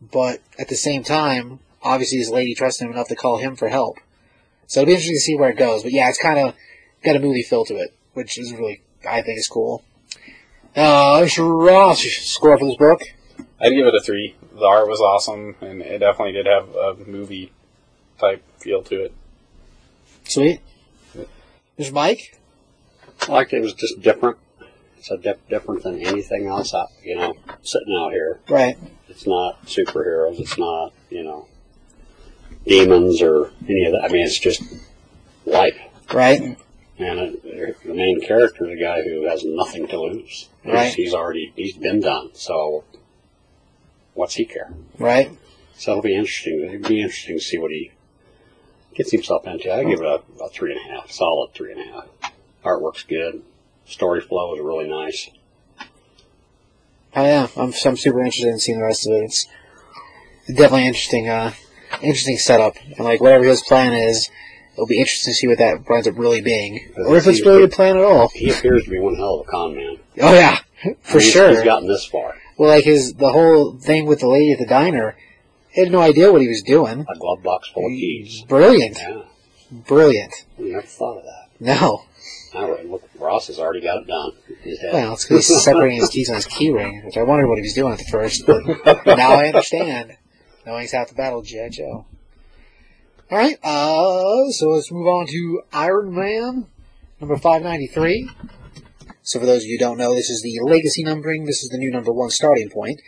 but at the same time, obviously his lady trusts him enough to call him for help. So it'll be interesting to see where it goes. But yeah, it's kind of got a movie feel to it, which is really, I think, is cool. Uh, Mr. Ross, score for this book? I'd give it a three. The art was awesome, and it definitely did have a movie type feel to it. Sweet. Mr. Mike? I liked it. It was just different. It's a dip, different than anything else, out, you know, sitting out here. Right. It's not superheroes. It's not, you know, demons or any of that. I mean, it's just life. Right. And it, the main character is a guy who has nothing to lose. He's, Right. he's already, he's been done. So, what's he care? Right. So it'll be interesting. It'll be interesting to see what he gets himself into. I give it a, a three and a half, solid three and a half. Artwork's good. Story flow is really nice. Oh yeah, I'm, I'm super interested in seeing the rest of it. It's definitely interesting, uh, interesting setup. And like whatever his plan is, it'll be interesting to see what that winds up really being, or if it's really a plan at all. He appears to be one hell of a con man. Oh yeah, for He's- sure. He's gotten this far. Well, like his the whole thing with the lady at the diner, he had no idea what he was doing. A glove box full of mm, keys. Brilliant, Yeah, brilliant. I never thought of that. No, All right, look, Ross has already got it done. in His head. well, it's because he's separating his (laughs) keys on his key ring, which I wondered what he was doing at the first, (laughs) but now I understand. Knowing he's half the battle, G.I. Joe. All right, uh, so let's move on to Iron Man, number 593. So for those of you who don't know, this is the legacy numbering. This is the new number one starting point.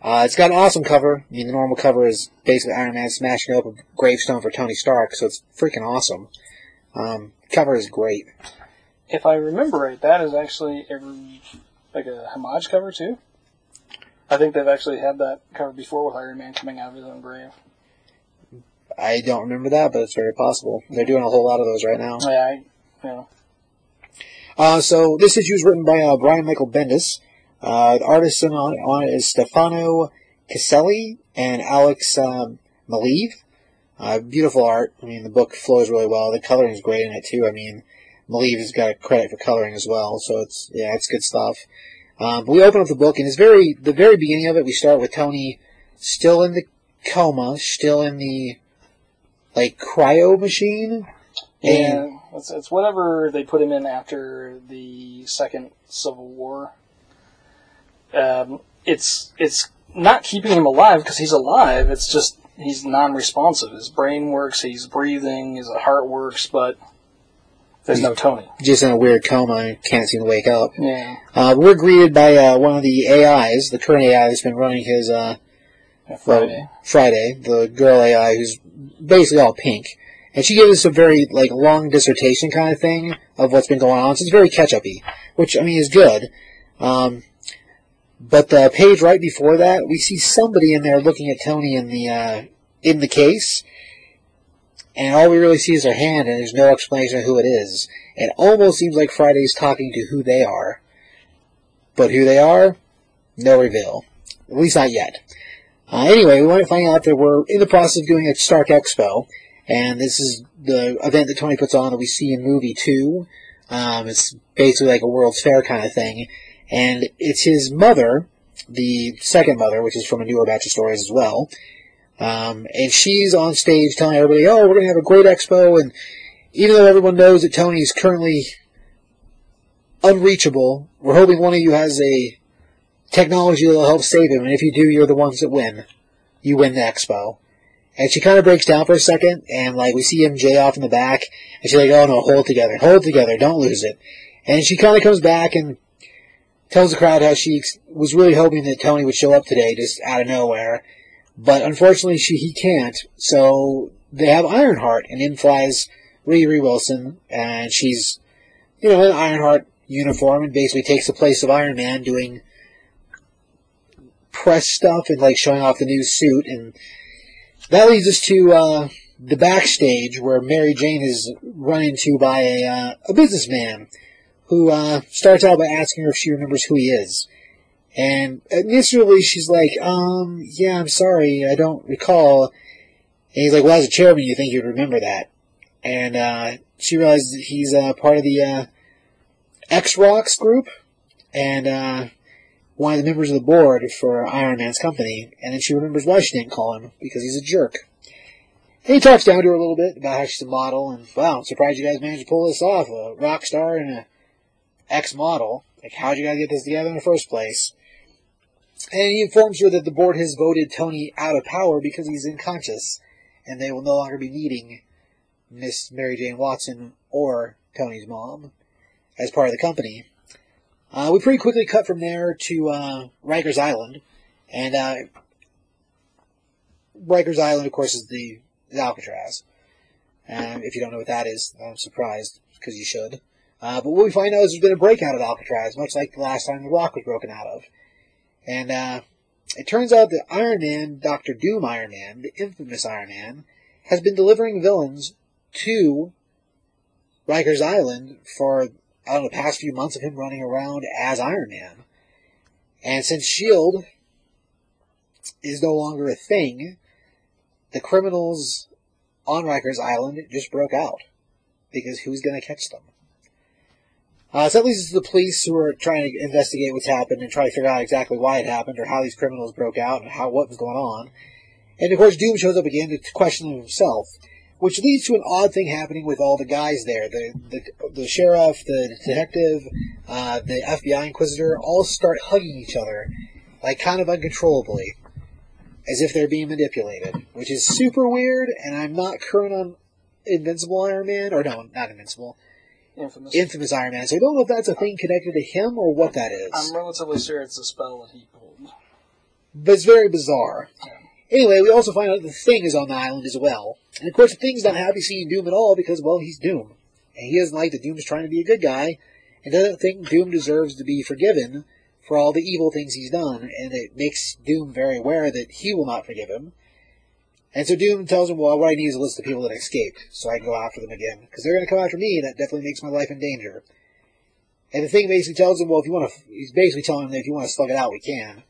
Uh, it's got an awesome cover. I mean, the normal cover is basically Iron Man smashing up a gravestone for Tony Stark, so it's freaking awesome. Um, cover is great. If I remember right, that is actually a, like a homage cover too. I think they've actually had that cover before with Iron Man coming out of his own grave. I don't remember that, but it's very possible. They're doing a whole lot of those right now. Yeah, I, Uh, so this issue is written by uh, Brian Michael Bendis. Uh, the artist on, on it is Stefano Caselli and Alex um, Maleev. Uh, beautiful art. I mean, the book flows really well. The coloring is great in it too. I mean, Maleev has got a credit for coloring as well, so it's yeah, it's good stuff. Um, but we open up the book, and it's very the very beginning of it. We start with Tony still in the coma, still in the like cryo machine. And yeah, it's, it's whatever they put him in after the second Civil War. Um, it's it's not keeping him alive because he's alive. It's just he's non-responsive. His brain works, he's breathing, his heart works, but there's no Tony. just in a weird coma and can't seem to wake up. Yeah, Uh, we're greeted by uh, one of the AIs, the current AI that's been running his uh, Friday. Friday, the girl AI who's basically all pink. And she gives us a very like long dissertation kind of thing of what's been going on. So it's very catch-uppy, which I mean is good. Um, but the page right before that, we see somebody in there looking at Tony in the uh, in the case, and all we really see is her hand, and there's no explanation of who it is. It almost seems like Friday's talking to who they are, but who they are, no reveal. At least not yet. Uh, anyway, we want to find out that we're in the process of doing a Stark Expo, and this is the event that Tony puts on that we see in movie two. Um, it's basically like a World's Fair kind of thing, and it's his mother, the second mother, which is from a newer batch of stories as well. Um, and she's on stage telling everybody, oh, we're going to have a great expo. And even though everyone knows that Tony is currently unreachable, we're hoping one of you has a technology that will help save him. And if you do, you're the ones that win. You win the expo. And she kind of breaks down for a second, and like we see MJ off in the back, and she's like, "Oh no, hold together, hold together, don't lose it." And she kind of comes back and tells the crowd how she was really hoping that Tony would show up today, just out of nowhere, but unfortunately, she he can't. So they have Ironheart, and in flies Riri Wilson, and she's you know in Ironheart uniform, and basically takes the place of Iron Man, doing press stuff and like showing off the new suit and that leads us to uh, the backstage where Mary Jane is run into by a, uh, a businessman who uh, starts out by asking her if she remembers who he is. And initially she's like, um, yeah, I'm sorry, I don't recall. And he's like, well, as a chairman, you think you'd remember that. And uh, she realizes he's uh, part of the uh, X-Rocks group and uh, one of the members of the board for Iron Man's company. And then she remembers why she didn't call him, because he's a jerk. And he talks down to her a little bit about how she's a model, and wow, I'm surprised you guys managed to pull this off. A rock star and a ex-model. Like, how'd you guys get this together in the first place? And he informs her that the board has voted Tony out of power because he's unconscious, and they will no longer be needing Miss Mary Jane Watson or Tony's mom as part of the company. Uh, we pretty quickly cut from there to uh, Rikers Island, and uh, Rikers Island, of course, is the Alcatraz. And if you don't know what that is, I'm surprised because you should. Uh, but what we find out is there's been a breakout of Alcatraz, much like the last time the Rock was broken out of. And uh, it turns out that Iron Man, Doctor Doom Iron Man, the infamous Iron Man, has been delivering villains to Rikers Island for I don't know the past few months of him running around as Iron Man. And since Shield is no longer a thing, the criminals on Rikers Island just broke out because who's going to catch them? Uh, so that leads us to the police who are trying to investigate what's happened and try to figure out exactly why it happened or how these criminals broke out and how what was going on. And of course, Doom shows up again to question himself, which leads to an odd thing happening with all the guys there. The the, the sheriff, the detective, uh, the FBI inquisitor all start hugging each other, like kind of uncontrollably, as if they're being manipulated, which is super weird. And I'm not current on Invincible Iron Man, or no, not Invincible. Infamous. Infamous Iron Man. So I don't know if that's a thing connected to him or what that is. I'm relatively sure it's a spell that he pulled. But it's very bizarre. Anyway, we also find out that the Thing is on the island as well. And of course, the Thing's not happy seeing Doom at all because, well, he's Doom. And he doesn't like that Doom is trying to be a good guy and doesn't think Doom deserves to be forgiven for all the evil things he's done. And it makes Doom very aware that he will not forgive him. And so Doom tells him, well, what I need is a list of people that escaped so I can go after them again. Because they're going to come after me, and that definitely makes my life in danger. And the thing basically tells him, well, if you want to, he's basically telling him that if you want to slug it out, we can.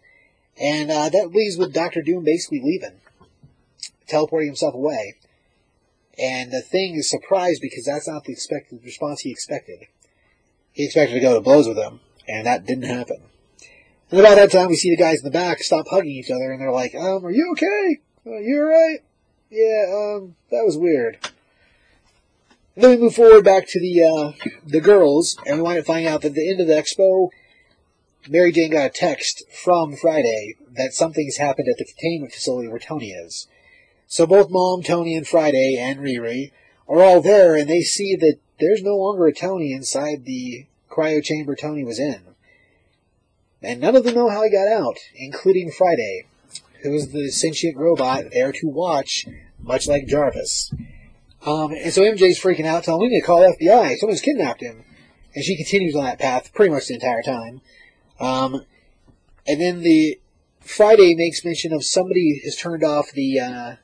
And uh, that leaves with Doctor Doom basically leaving, teleporting himself away. And the thing is surprised because that's not the expected response he expected. He expected to go to blows with him, and that didn't happen. And about that time, we see the guys in the back stop hugging each other, and they're like, um, are you okay? Uh, you alright? Yeah, um, that was weird. And then we move forward back to the, uh, the girls, and we wind up finding out that at the end of the expo, Mary Jane got a text from Friday that something's happened at the containment facility where Tony is. So both Mom, Tony, and Friday, and Riri are all there, and they see that there's no longer a Tony inside the cryo chamber Tony was in. And none of them know how he got out, including Friday, who is the sentient robot there to watch, much like Jarvis. Um, and so MJ's freaking out, telling we need to call FBI, someone's kidnapped him. And she continues on that path pretty much the entire time. Um, and then the Friday makes mention of somebody has turned off the uh,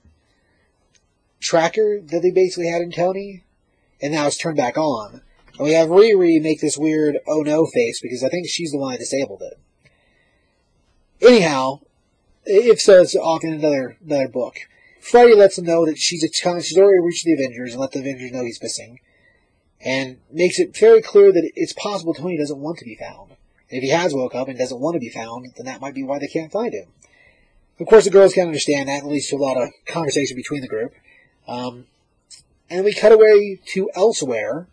tracker that they basically had in Tony, and now it's turned back on. And we have Riri make this weird oh no face because I think she's the one that disabled it. Anyhow, if so, it's off in another another book. Friday lets them know that she's a she's already reached the Avengers and let the Avengers know he's missing, and makes it very clear that it's possible Tony doesn't want to be found. And if he has woke up and doesn't want to be found, then that might be why they can't find him. of course, the girls can understand that. It leads to a lot of conversation between the group. Um, and we cut away to elsewhere,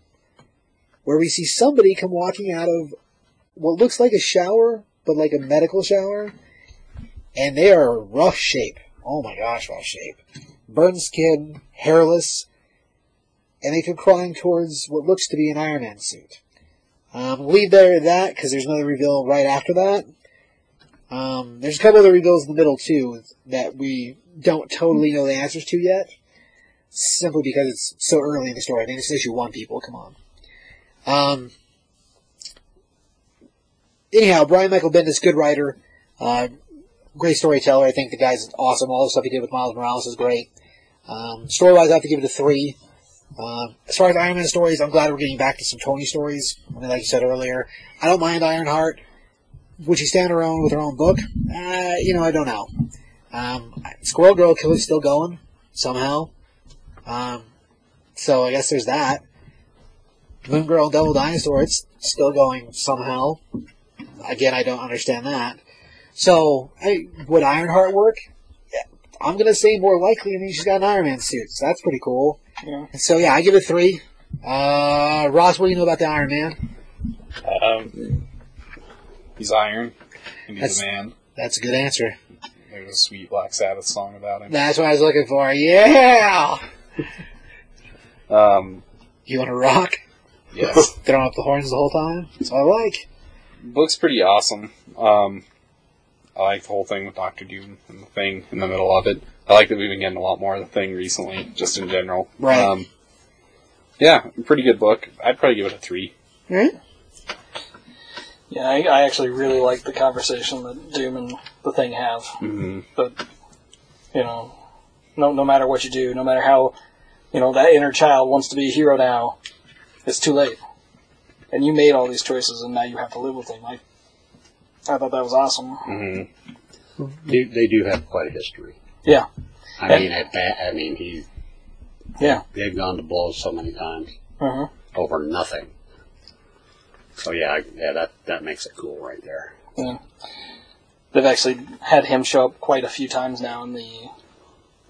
where we see somebody come walking out of what looks like a shower, but like a medical shower, and they are rough shape. Oh my gosh, rough shape. Burned skin, hairless, and they come crawling towards what looks to be an Iron Man suit. Um, leave there at that because there's another reveal right after that. Um, there's a couple other reveals in the middle too that we don't totally know the answers to yet, simply because it's so early in the story. I think it's issue one. People, come on. Um, anyhow, Brian Michael Bendis, good writer, uh, great storyteller. I think the guy's awesome. All the stuff he did with Miles Morales is great. Um, story wise, I have to give it a three. Uh, as far as Iron Man stories, I'm glad we're getting back to some Tony stories. I mean, like you said earlier, I don't mind Ironheart. Would she stand her own with her own book? Uh, you know, I don't know. Um, Squirrel Girl is still going somehow. Um, so I guess there's that. Moon Girl Devil Dinosaur, it's still going somehow. Again, I don't understand that. So, I, would Ironheart work? Yeah, I'm gonna say more likely. I mean, she's got an Iron Man suit, so that's pretty cool. Yeah. So yeah, I give it three. Uh, Ross, what do you know about the Iron Man? Um, he's iron, and he's That's- a man. That's a good answer. There's a sweet Black Sabbath song about him. That's what I was looking for. Yeah. Um, You want to rock? yes. (laughs) Throwing up the horns the whole time. That's what I like. book's pretty awesome. Um, I like the whole thing with Doctor Doom and the thing in the middle of it. I like that we've been getting a lot more of the thing recently, just in general. Right. Um, yeah, pretty good book. I'd probably give it a three. Right? Yeah, I, I actually really like the conversation that Doom and the Thing have. Mm-hmm. But you know, no no matter what you do, no matter how you know that inner child wants to be a hero now, it's too late. And you made all these choices, and now you have to live with them. Like, I thought that was awesome. Mm-hmm. They, they do have quite a history. Yeah. I mean, at that, I mean, he. Yeah. They've gone to blows so many times Uh-huh. over nothing. So yeah, I- yeah, that that makes it cool right there. Yeah. They've actually had him show up quite a few times now in the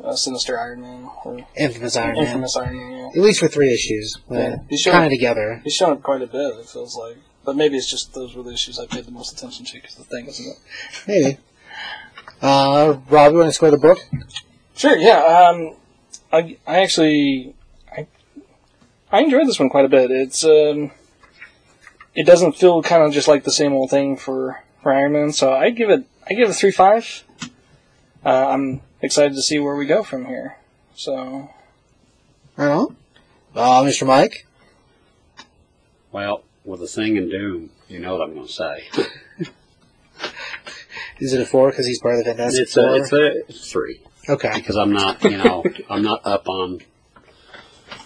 uh, Sinister Iron Man or Infamous Iron Man. Infamous Iron Man. Yeah. At least for three issues. Yeah. He's kind of together. He's shown up quite a bit. It feels like, but maybe it's just those were the issues I paid the most attention to because the thing isn't it? Maybe. Uh, Rob, you want to score the book? Sure. Yeah. Um, I I actually I I enjoyed this one quite a bit. It's um, it doesn't feel kind of just like the same old thing for for Iron Man. So I give it I give it a three five. Uh, I'm excited to see where we go from here. So Right on. Uh, Mr. Mike? Well, with the thing in Doom, you know what I'm going to say. (laughs) Is it a four because he's part of the Fantastic It's Four? a, it's a it's three okay. because I'm not, you know, (laughs) I'm not up on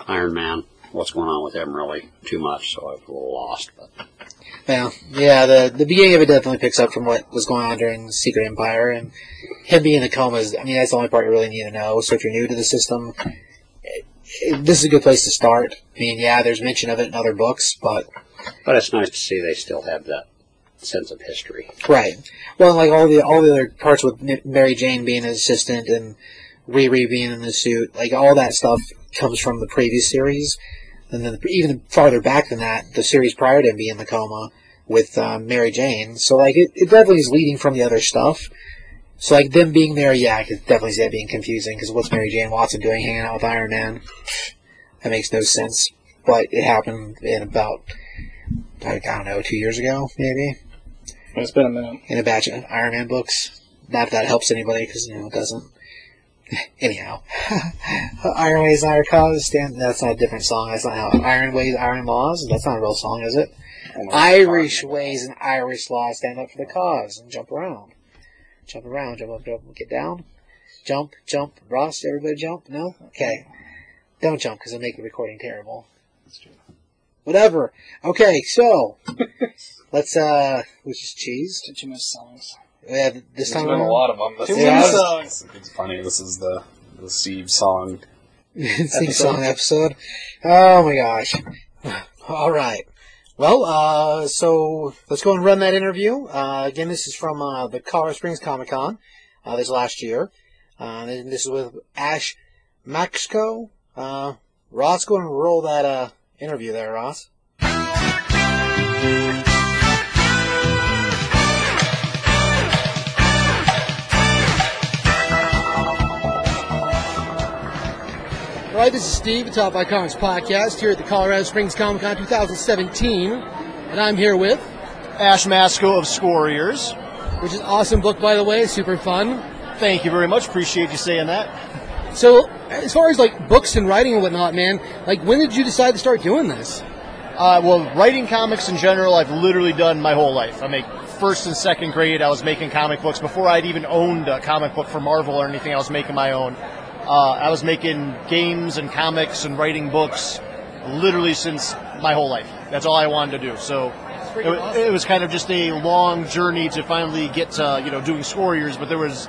Iron Man. What's going on with him really too much, so I was a little lost. But Yeah, yeah. The the beginning of it definitely picks up from what was going on during Secret Empire, and him being in a coma is. I mean, that's the only part you really need to know. So if you're new to the system, it, it- this is a good place to start. I mean, yeah, there's mention of it in other books, but but it's nice to see they still have that sense of history. right. Well, like all the all the other parts with Mary Jane being an assistant and Riri being in the suit, like all that stuff comes from the previous series, and then even farther back than that, the series prior to him being in the coma with um, Mary Jane. So like it, it definitely is leading from the other stuff. So like them being there, yeah, I could definitely see that being confusing because what's Mary Jane Watson doing hanging out with Iron Man? That makes no sense. But it happened in about like I don't know, two years ago maybe it's been a minute. in a batch of Iron Man books. Not that that helps anybody because you know it doesn't. (laughs) Anyhow, (laughs) Iron Ways, Iron Cause. Stand. That's not a different song. That's not how Iron Ways, Iron Laws. That's not a real song, is it? Irish ways and Irish laws stand up for the cause and jump around, jump around, jump up, jump, up, get down, jump, jump. Ross, everybody jump. No, okay. Don't jump because it'll make the recording terrible. Whatever. Okay, so (laughs) let's uh, which is cheese. Too, too much songs. Yeah, this There's time been a lot of them. This Too is- many songs. It's funny. This is the the Steve song. (laughs) Sing song episode. Oh my gosh. (sighs) All right. Well, uh, so let's go and run that interview. Uh, again, this is from uh, the Colorado Springs Comic Con. uh, this last year. Uh, and this is with Ash Maczko. Uh, Ross, go and roll that uh, interview there, Ross. All right, this is Steve, the Top 5 Comics Podcast, here at the Colorado Springs Comic Con 2017. And I'm here with Ash Maczko of Squarriors. Which is awesome book, by the way, super fun. Thank you very much. Appreciate you saying that. So, as far as like books and writing and whatnot, man, like when did you decide to start doing this? Uh, well, writing comics in general, I've literally done my whole life. I make first and second grade, I was making comic books before I'd even owned a comic book for Marvel or anything. I was making my own. Uh, I was making games and comics and writing books literally since my whole life. That's all I wanted to do. So it, awesome. it was kind of just a long journey to finally get to you know doing Squarriors, but there was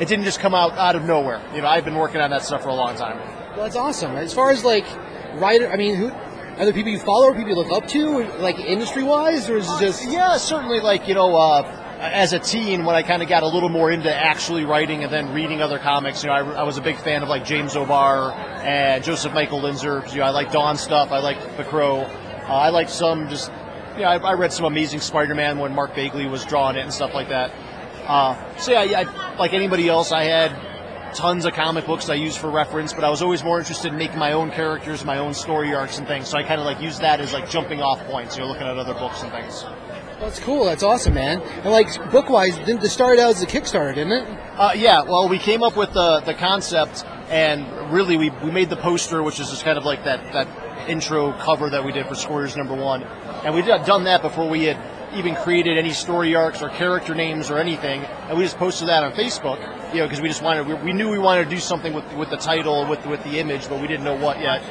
it didn't just come out out of nowhere. You know, I've been working on that stuff for a long time. Well, that's awesome. As far as like writer, I mean, who are there people you follow or people you look up to, like industry wise, or is it just? Yeah, certainly. Like you know, uh, as a teen, when I kind of got a little more into actually writing and then reading other comics, you know, I, I was a big fan of like James O'Barr and Joseph Michael Linsner. You know, I like Dawn stuff. I like The Crow. Uh, I like some just. You know, I, I read some Amazing Spider-Man when Mark Bagley was drawing it and stuff like that. Uh, so yeah, I, like anybody else, I had tons of comic books I used for reference, but I was always more interested in making my own characters, my own story arcs and things. So I kind of like used that as like jumping off points. You know, looking at other books and things. That's cool. That's awesome, man. And like book wise, didn't this start out as a Kickstarter, didn't it? Uh, yeah, well, we came up with the the concept, and really we, we made the poster, which is just kind of like that that intro cover that we did for Squarriors Number One, and we had done that before we had even created any story arcs or character names or anything, and we just posted that on Facebook, you know, because we just wanted we, we knew we wanted to do something with with the title with with the image, but we didn't know what yet.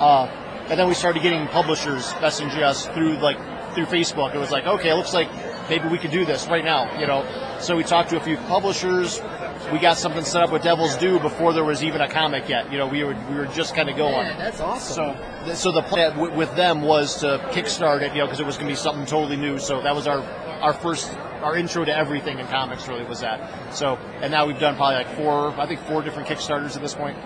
Uh, and then we started getting publishers messaging us through like through Facebook. It was like, okay, it looks like maybe we could do this right now, you know. So we talked to a few publishers. We got something set up with Devil's Due before there was even a comic yet. You know, we were we were just kind of going. Yeah, that's awesome. So, th- so the plan w- with them was to kickstart it, you know, because it was going to be something totally new. So that was our our first our intro to everything in comics. Really was that. So, and now we've done probably like four, I think four different kickstarters at this point.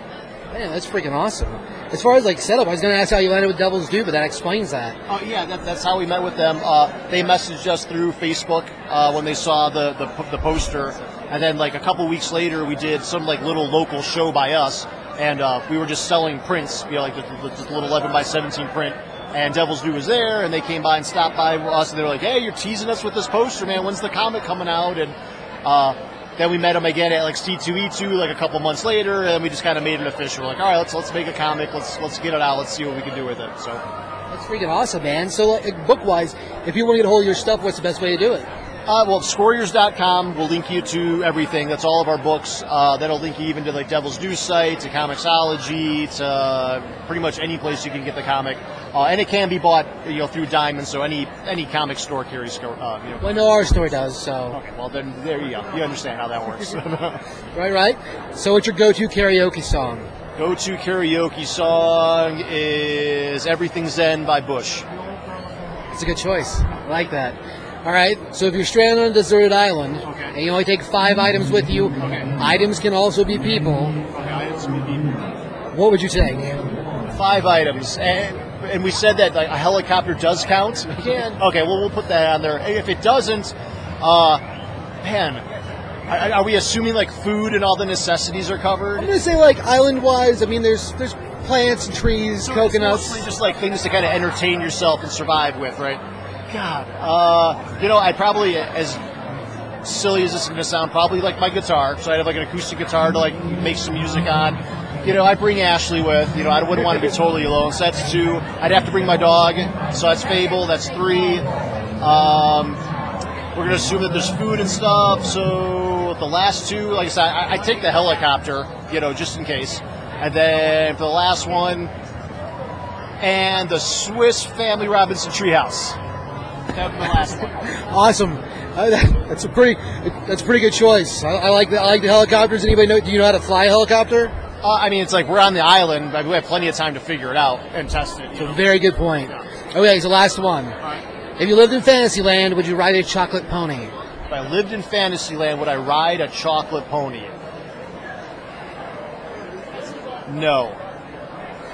Man, that's freaking awesome. As far as like setup, I was going to ask how you landed with Devil's Due, but that explains that. Oh yeah, that, that's how we met with them. Uh, they messaged us through Facebook uh, when they saw the, the the poster, and then like a couple weeks later, we did some like little local show by us, and uh, we were just selling prints, you know, like the, the, the little 11 by 17 print. And Devil's Due was there, and they came by and stopped by us, and they were like, "Hey, you're teasing us with this poster, man. When's the comic coming out?" And uh, then we met him again at like C2E2 like a couple months later, and we just kind of made it official. We're like, all right, let's let's make a comic. Let's let's get it out. Let's see what we can do with it. So That's freaking awesome, man. So, like, book wise, if you want to get a hold of your stuff, what's the best way to do it? Uh, well, Squarriors.com will link you to everything. That's all of our books. Uh, that'll link you even to like Devil's Due site, to Comixology, to uh, pretty much any place you can get the comic. Uh, and it can be bought, you know, through Diamond. So any any comic store carries. Uh, you know. Well, know our store does, so. Okay, well then there you go. You understand how that works. (laughs) Right, right. So, what's your go-to karaoke song? Go-to karaoke song is "Everything Zen" by Bush. It's a good choice. I like that. All right. So, if you're stranded on a deserted island and you only take five items with you, items can also be people. What would you take? Five items, and, and we said that like, a helicopter does count. can. (laughs) Okay, well we'll put that on there. If it doesn't, uh, man, are, are we assuming like food and all the necessities are covered? I'm gonna say like island-wise. I mean, there's there's plants and trees, So it's coconuts. mostly just like things to kind of entertain yourself and survive with, right? God, uh, you know, I'd probably, as silly as this is going to sound, probably like my guitar. So I'd have like an acoustic guitar to like make some music on. You know, I'd bring Ashley with. You know, I wouldn't want to be totally alone. So that's two. I'd have to bring my dog. So that's Fable. That's three. Um, we're going to assume that there's food and stuff. So the last two, like I said, I, I take the helicopter. You know, just in case. And then for the last one, and the Swiss Family Robinson Treehouse. That the last one. (laughs) Awesome. Uh, that, that's a pretty that's a pretty good choice. I, I like the I like the helicopters. Anybody know? Do you know how to fly a helicopter? Uh, I mean, it's like we're on the island. but we have plenty of time to figure it out and test it. know? Very good point. Okay, so last one. If you lived in Fantasyland, would you ride a chocolate pony? If I lived in Fantasyland, would I ride a chocolate pony? No.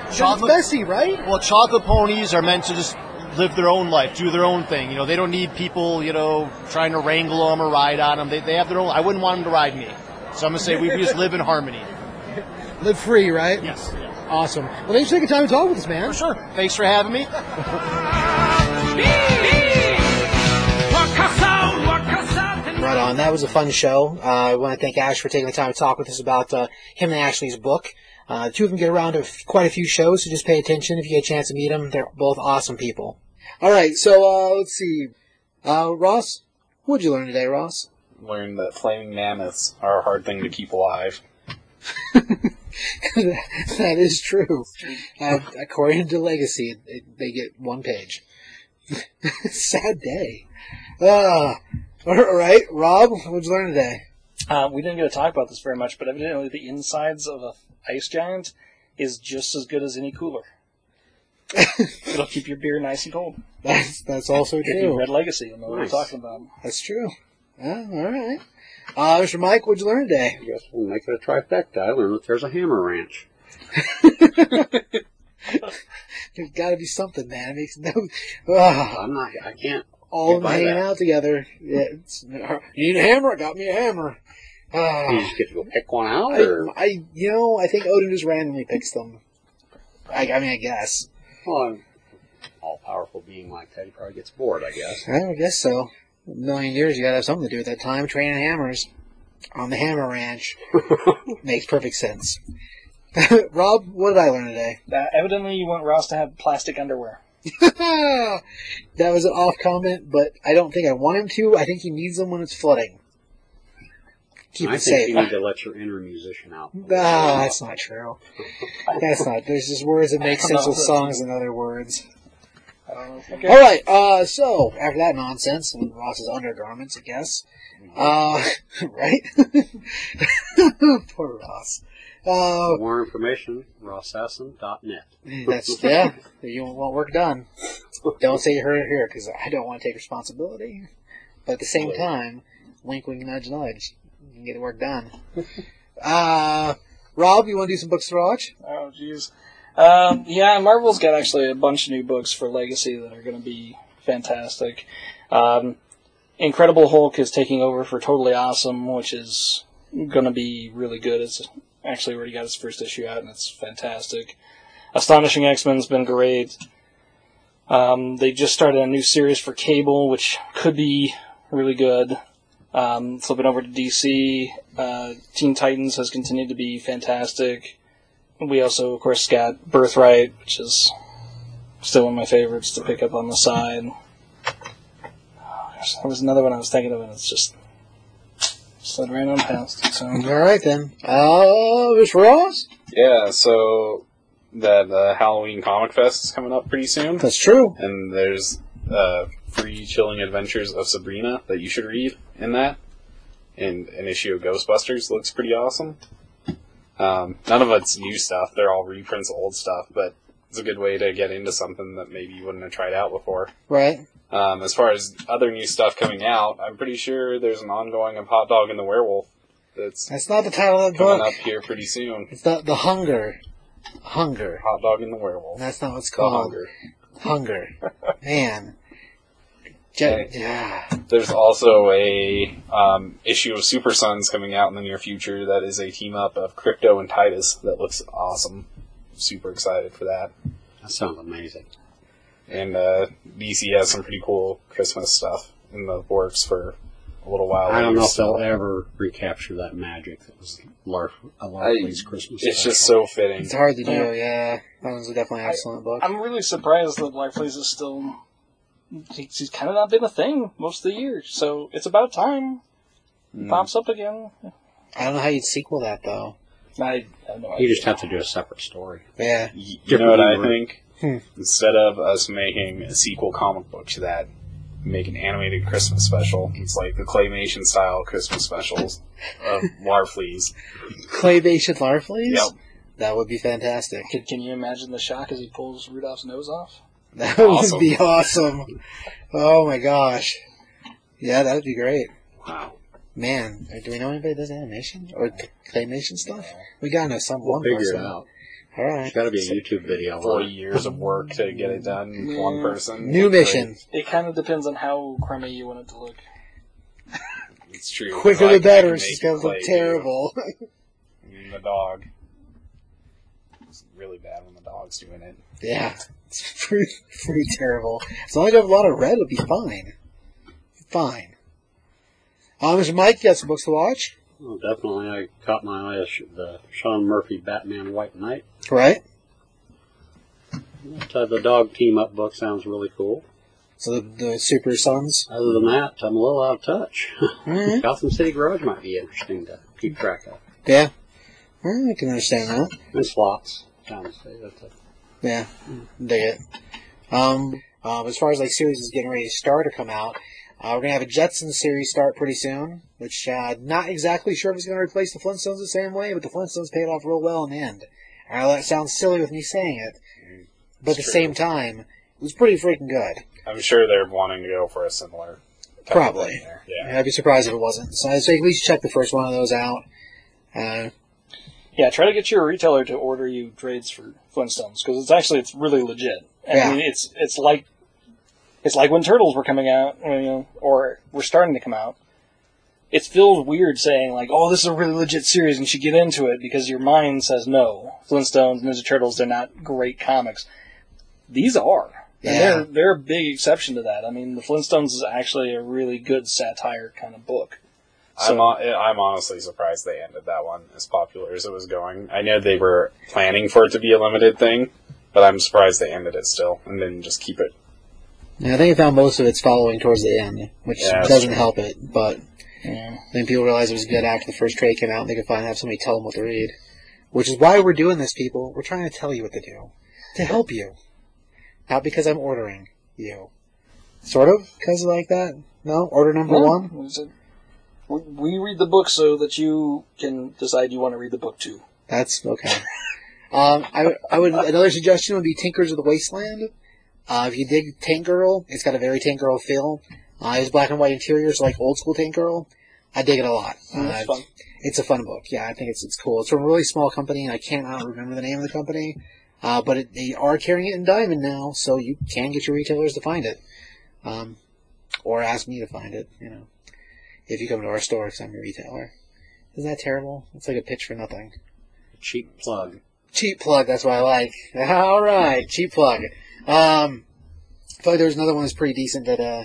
That's Bessie, right? Well, chocolate ponies are meant to just live their own life, do their own thing. You know, they don't need people, you know, trying to wrangle them or ride on them. They, they have their own. I wouldn't want them to ride me. So I'm gonna say we just live in harmony. Live free, right? Yes. Awesome. Well, thanks for taking time to talk with us, man. For sure. Thanks for having me. Right on. That was a fun show. Uh, I want to thank Ash for taking the time to talk with us about uh, him and Ashley's book. Uh, the two of them get around to f- quite a few shows, so just pay attention if you get a chance to meet them. They're both awesome people. All right, so uh, let's see. Uh, Ross, what'd you learn today, Ross? Learned that flaming mammoths are a hard thing to keep alive. (laughs) (laughs) that is true. Uh, according to Legacy, it, they get one page. (laughs) Sad day. Uh, all right, Rob, what'd you learn today? Uh, we didn't get to talk about this very much, but evidently the insides of a ice giant is just as good as any cooler. (laughs) It'll keep your beer nice and cold. That's that's also If you true. read Legacy, you'll know what I'm Nice. talking about. That's true. Yeah, all right. Uh, Mr. Mike, what'd you learn today? I guess we'll make it a trifecta. I learned that there's a hammer ranch. (laughs) There's got to be something, man. It makes no. I'm not. I can't. all of them hanging that. out together. Yeah, it's, you need a hammer? I got me a hammer. Ah. You just get to go pick one out, I, or I, you know, I think Odin just randomly picks them. I, I mean, I guess. well, an all-powerful being like that, he probably gets bored. I guess. I don't guess so. A million years, you gotta have something to do with that time training hammers on the Hammer Ranch. (laughs) Makes perfect sense. (laughs) Rob, what did I learn today? Uh, evidently, you want Ross to have plastic underwear. (laughs) that was an off comment, but I don't think I want him to. I think he needs them when it's flooding. Keep I it think safe. you need to let your inner musician out. Ah, that's not true. That's not. There's just words that make sense with songs and other words. Okay. All right. Uh, so after that nonsense, and Ross's undergarments, I guess. Uh, (laughs) right? (laughs) Poor Ross. Uh, For more information, rossassen.net. (laughs) that's yeah. You want work done. Don't say you heard it here because I don't want to take responsibility. But at the same time, wink, wink, nudge, nudge. You can get the work done. Uh, Rob, you want to do some books to watch? Oh, jeez. Um, yeah, Marvel's got actually a bunch of new books for Legacy that are going to be fantastic. Um, Incredible Hulk is taking over for Totally Awesome, which is going to be really good. It's actually already got its first issue out, and it's fantastic. Astonishing X Men's been great. Um, they just started a new series for Cable, which could be really good. Um, flipping over to DC, uh, Teen Titans has continued to be fantastic. We also, of course, got Birthright, which is still one of my favorites to pick up on the side. Oh, gosh, there was another one I was thinking of, and it's just slid right on past. So All right then. Uh, Mr. Ross. Yeah, so that uh, Halloween Comic Fest is coming up pretty soon. That's true. And there's uh, free Chilling Adventures of Sabrina that you should read in that. And an issue of Ghostbusters looks pretty awesome. Um, none of it's new stuff; they're all reprints of old stuff, but it's a good way to get into something that maybe you wouldn't have tried out before. Right. Um, as far as other new stuff coming out, I'm pretty sure there's an ongoing of Hot Dog and the Werewolf that's That's not the title of coming book. up here pretty soon. It's the the hunger. Hunger. Hot Dog and the Werewolf. That's not what's The called. Hunger. Hunger. Man. Je- yeah. There's also a um, issue of Super Sons coming out in the near future that is a team up of Krypto and Titus that looks awesome. Super excited for that. That sounds amazing. And uh, DC has some pretty cool Christmas stuff in the works for a little while. I don't later, know if so- they'll ever recapture that magic that was Larf, a I- Larfleeze Christmas. It's just so fitting. It's hard to do, yeah. That was definitely an excellent book. I'm really surprised that Larfleeze is still. He's, he's kind of not been a thing most of the year, so it's about time. He Mm. pops up again. I don't know how you'd sequel that though. I have no idea. You just have to do a separate story. Yeah. Y- You know what I think? Hmm. Instead of us making a sequel comic book to that, make an animated Christmas special. It's like the claymation style Christmas specials of (laughs) Larfleeze. Claymation Larfleeze? Yep. That would be fantastic. Can, can you imagine the shock as he pulls Rudolph's nose off? That Awesome. would be awesome. Oh my gosh. Yeah, that would be great. Wow. Man, uh, do we know anybody that does animation or claymation stuff? We gotta know some We'll one figure person. it out. All right. There's got to be a YouTube video. on Forty years of work to get it done. One person. New mission. It kind of depends on how crummy you want it to look. It's true. Quicker the better. can It's gonna look terrible. the dog. It's really bad when the dog's doing it. yeah, it's (laughs) pretty, pretty terrible. As long as you have a lot of red, it'll be fine. Fine. Um, Mr. Mike, you got some books to watch, Oh, definitely. I caught my eye as the Sean Murphy Batman White Knight. right? Uh, the dog team up book sounds really cool. So the, the Super Sons. Other than that, I'm a little out of touch. (laughs) Mhm. Gotham City Garage might be interesting to keep track of. Yeah, Well, I can understand that. And slots. Down the state. Yeah, dig it. Um, um, as far as like series is getting ready to start or come out, uh, we're gonna have a Jetsons series start pretty soon, which uh, not exactly sure if it's gonna replace the Flintstones the same way, but the Flintstones paid off real well in the end. I know that sounds silly with me saying it, but at the It's same time, it was pretty freaking good. I'm sure they're wanting to go for a similar. Probably. Yeah. I'd be surprised if it wasn't. So I'd say at least check the first one of those out. Uh, Yeah, try to get your retailer to order you trades for Flintstones because it's actually it's really legit. I Yeah. mean, it's it's like it's like when Turtles were coming out, you know, or were starting to come out. It feels weird saying like, "Oh, this is a really legit series, and you should get into it," because your mind says no. Flintstones, Ninja Turtles, they're not great comics. These are. And Yeah. they're they're a big exception to that. I mean, the Flintstones is actually a really good satire kind of book. I'm, uh, I'm honestly surprised they ended that one as popular as it was going. I know they were planning for it to be a limited thing, but I'm surprised they ended it still and didn't just keep it. yeah, I think I found most of its following towards the end, which Yeah, doesn't true. help it, but Yeah. Then people realized it was good after the first trade came out and they could finally have somebody tell them what to read. Which is why we're doing this, people. We're trying to tell you what to do. To help you. Not because I'm ordering you. Sort of? Because like that? No? Order number Yeah. one? We we read the book so that you can decide you want to read the book too. That's okay. um, I, I would, another suggestion would be Tinkers of the Wasteland. Uh, if you dig Tank Girl, it's got a very Tank Girl feel. Uh, it's black and white interiors like old school Tank Girl. I dig it a lot. Mm, Uh, fun. It's a fun book. Yeah, I think it's it's cool. It's from a really small company, and I cannot remember the name of the company. Uh, but it, they are carrying it in Diamond now, so you can get your retailers to find it, um, or ask me to find it. You know, if you come to our store, because I'm a retailer. Isn't that terrible? It's like a pitch for nothing. Cheap plug. Cheap plug. That's what I like. (laughs) All right, cheap plug. Um, I feel like there's another one that's pretty decent that uh,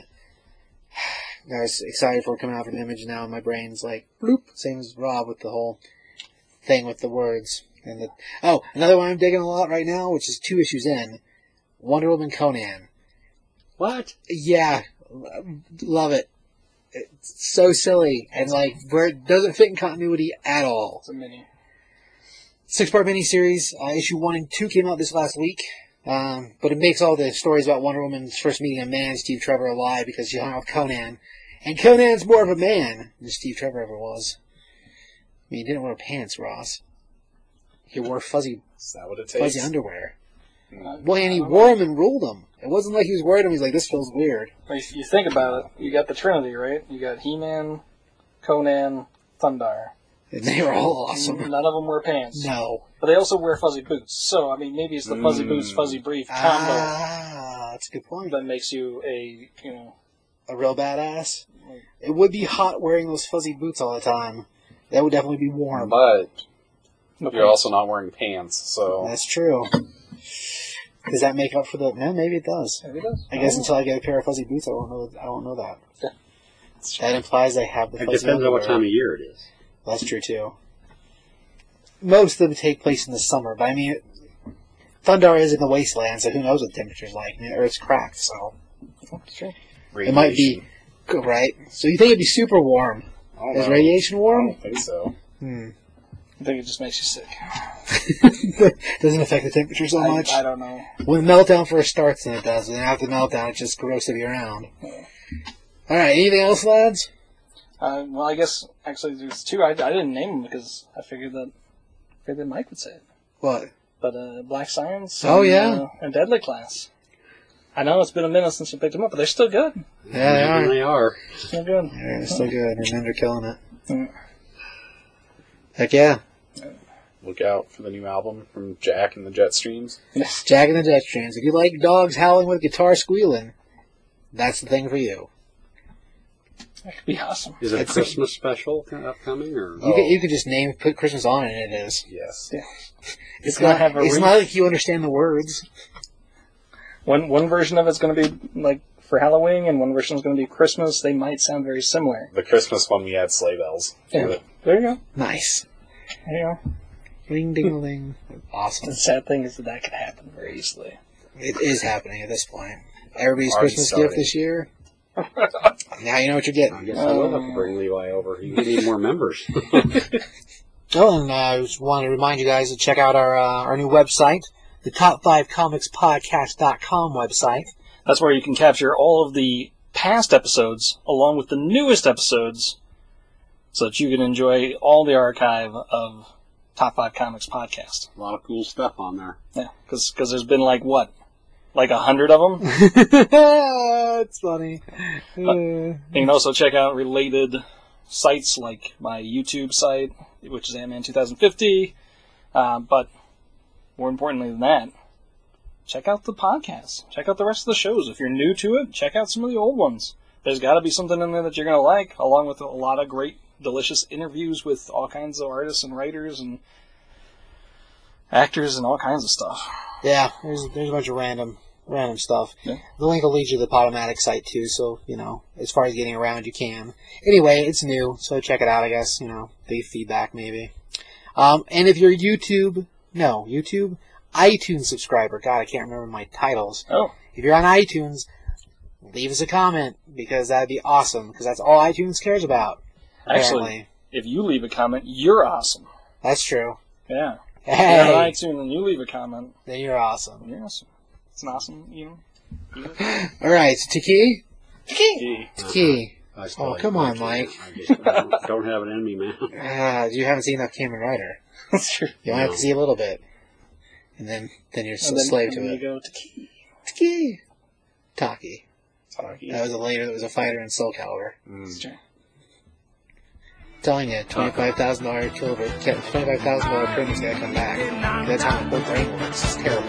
(sighs) I was excited for coming out from Image. Now my brain's like bloop. Same as Rob with the whole thing with the words and the. Oh, another one I'm digging a lot right now, which is two issues in. Wonder Woman Conan. What? Yeah, love it. It's so silly and like where it doesn't fit in continuity at all. It's a mini. Six part miniseries. Uh, issue one and two came out this last week. Um, but it makes all the stories about Wonder Woman's first meeting a man, Steve Trevor, a lie because she hung out with Conan. And Conan's more of a man than Steve Trevor ever was. I mean, he didn't wear pants, Ross. He wore fuzzy, Is that what it fuzzy underwear. Well, and he wore them and ruled them. It wasn't like he was wearing them. He's like, this feels weird. If you think about it, you got the Trinity, right? You got He-Man, Conan, Thundarr. And they were all awesome. None of them wear pants. No. But they also wear fuzzy boots. So, I mean, maybe it's the fuzzy boots, Mm. fuzzy brief combo Ah, that's a good point. that makes you a, you know, A real badass. It would be hot wearing those fuzzy boots all the time. That would definitely be warm. But no you're also not wearing pants, so That's true. Does that make up for the? No, maybe it does. Maybe it does. I guess until I get a pair of fuzzy boots, I won't know. I won't know that. Yeah. That implies I have the It fuzzy depends on what time of year it is. That's true too. Most of them take place in the summer, but I mean, Thundarr is in the wasteland, so who knows what the temperature's like? I mean, Earth's cracked, so it might be right. So you think it'd be super warm? I don't Is know. radiation I warm? don't think so. Hmm. I think it just makes you sick. (laughs) Doesn't affect the temperature so I, much. I don't know. When the meltdown first starts, then it does. And after the meltdown, it's just gross to be around. All right. Anything else, lads? Uh, well, I guess actually there's two. I, I didn't name them because I figured that figured that Mike would say it. What? But uh, Black Science. Oh, and, yeah. uh, and Deadly Class. I know it's been a minute since you picked them up, but they're still good. Yeah, they are. They are. Still good. Yeah, they're still good, and then they're killing it. Mm. Heck yeah. Look out for the new album from Jack and the Jetstreams. Jack and the Jetstreams. If you like dogs howling with guitar squealing, that's the thing for you. That could be awesome. Is it a It's- Christmas special upcoming or? You, can, oh. you can just name, put Christmas on it, and it is. Yes. (laughs) It's, gonna not. have a it's re- not like you understand the words. One one version of it's going to be like for Halloween, and one version is going to be Christmas. They might sound very similar. The Christmas one we had sleigh bells. Yeah. There you go. Nice. There you go. Ring ding a ling. Awesome. The sad thing is that that could happen very easily. It is happening at this point. Everybody's Already Christmas started. gift this year. (laughs) now you know what you're getting. I getting. guess I will have to bring Levi over. You need more members. (laughs) Oh, and uh, I just want to remind you guys to check out our uh, our new website, the Top Five Comics Podcast.com website. That's where you can capture all of the past episodes along with the newest episodes, so that you can enjoy all the archive of Top Five Comics podcast. a lot of cool stuff on there. Yeah, because there's been like what, like a hundred of them. it's (laughs) funny. You can also check out related sites like my YouTube site, which is Ant-Man 2050. Uh, but more importantly than that, check out the podcast. Check out the rest of the shows. If you're new to it, check out some of the old ones. There's got to be something in there that you're going to like, along with a lot of great, delicious interviews with all kinds of artists and writers and actors and all kinds of stuff. yeah, there's there's a bunch of random random stuff. Yeah. The link will lead you to the Podomatic site too, so you know as far as getting around you can. Anyway, it's new, so check it out. I guess you know leave feedback maybe. Um, and if you're YouTube, no YouTube, iTunes subscriber. God, I can't remember my titles. Oh, If you're on iTunes, leave us a comment because that'd be awesome. Because that's all iTunes cares about. Actually, Apparently, if you leave a comment, you're awesome. that's true. Yeah. If you're on iTunes and you leave a comment, then you're awesome. you're awesome. It's an awesome, you know. (laughs) All right, so Taki, Gee. Taki. I still Oh, come on, Mike. I just don't, don't have an enemy, man. Ah, (laughs) you haven't seen enough Kamen Rider. (laughs) That's true. You only have to see a little bit, and then then you're still And then, slave and to then it. you go to key. Taki. Taki. Taki. That was a later. That was a fighter in Soul Calibur. That's true. Telling you, twenty five thousand dollar killer, twenty five thousand dollar premium's gotta come back. That's how the whole brain works. It's terrible.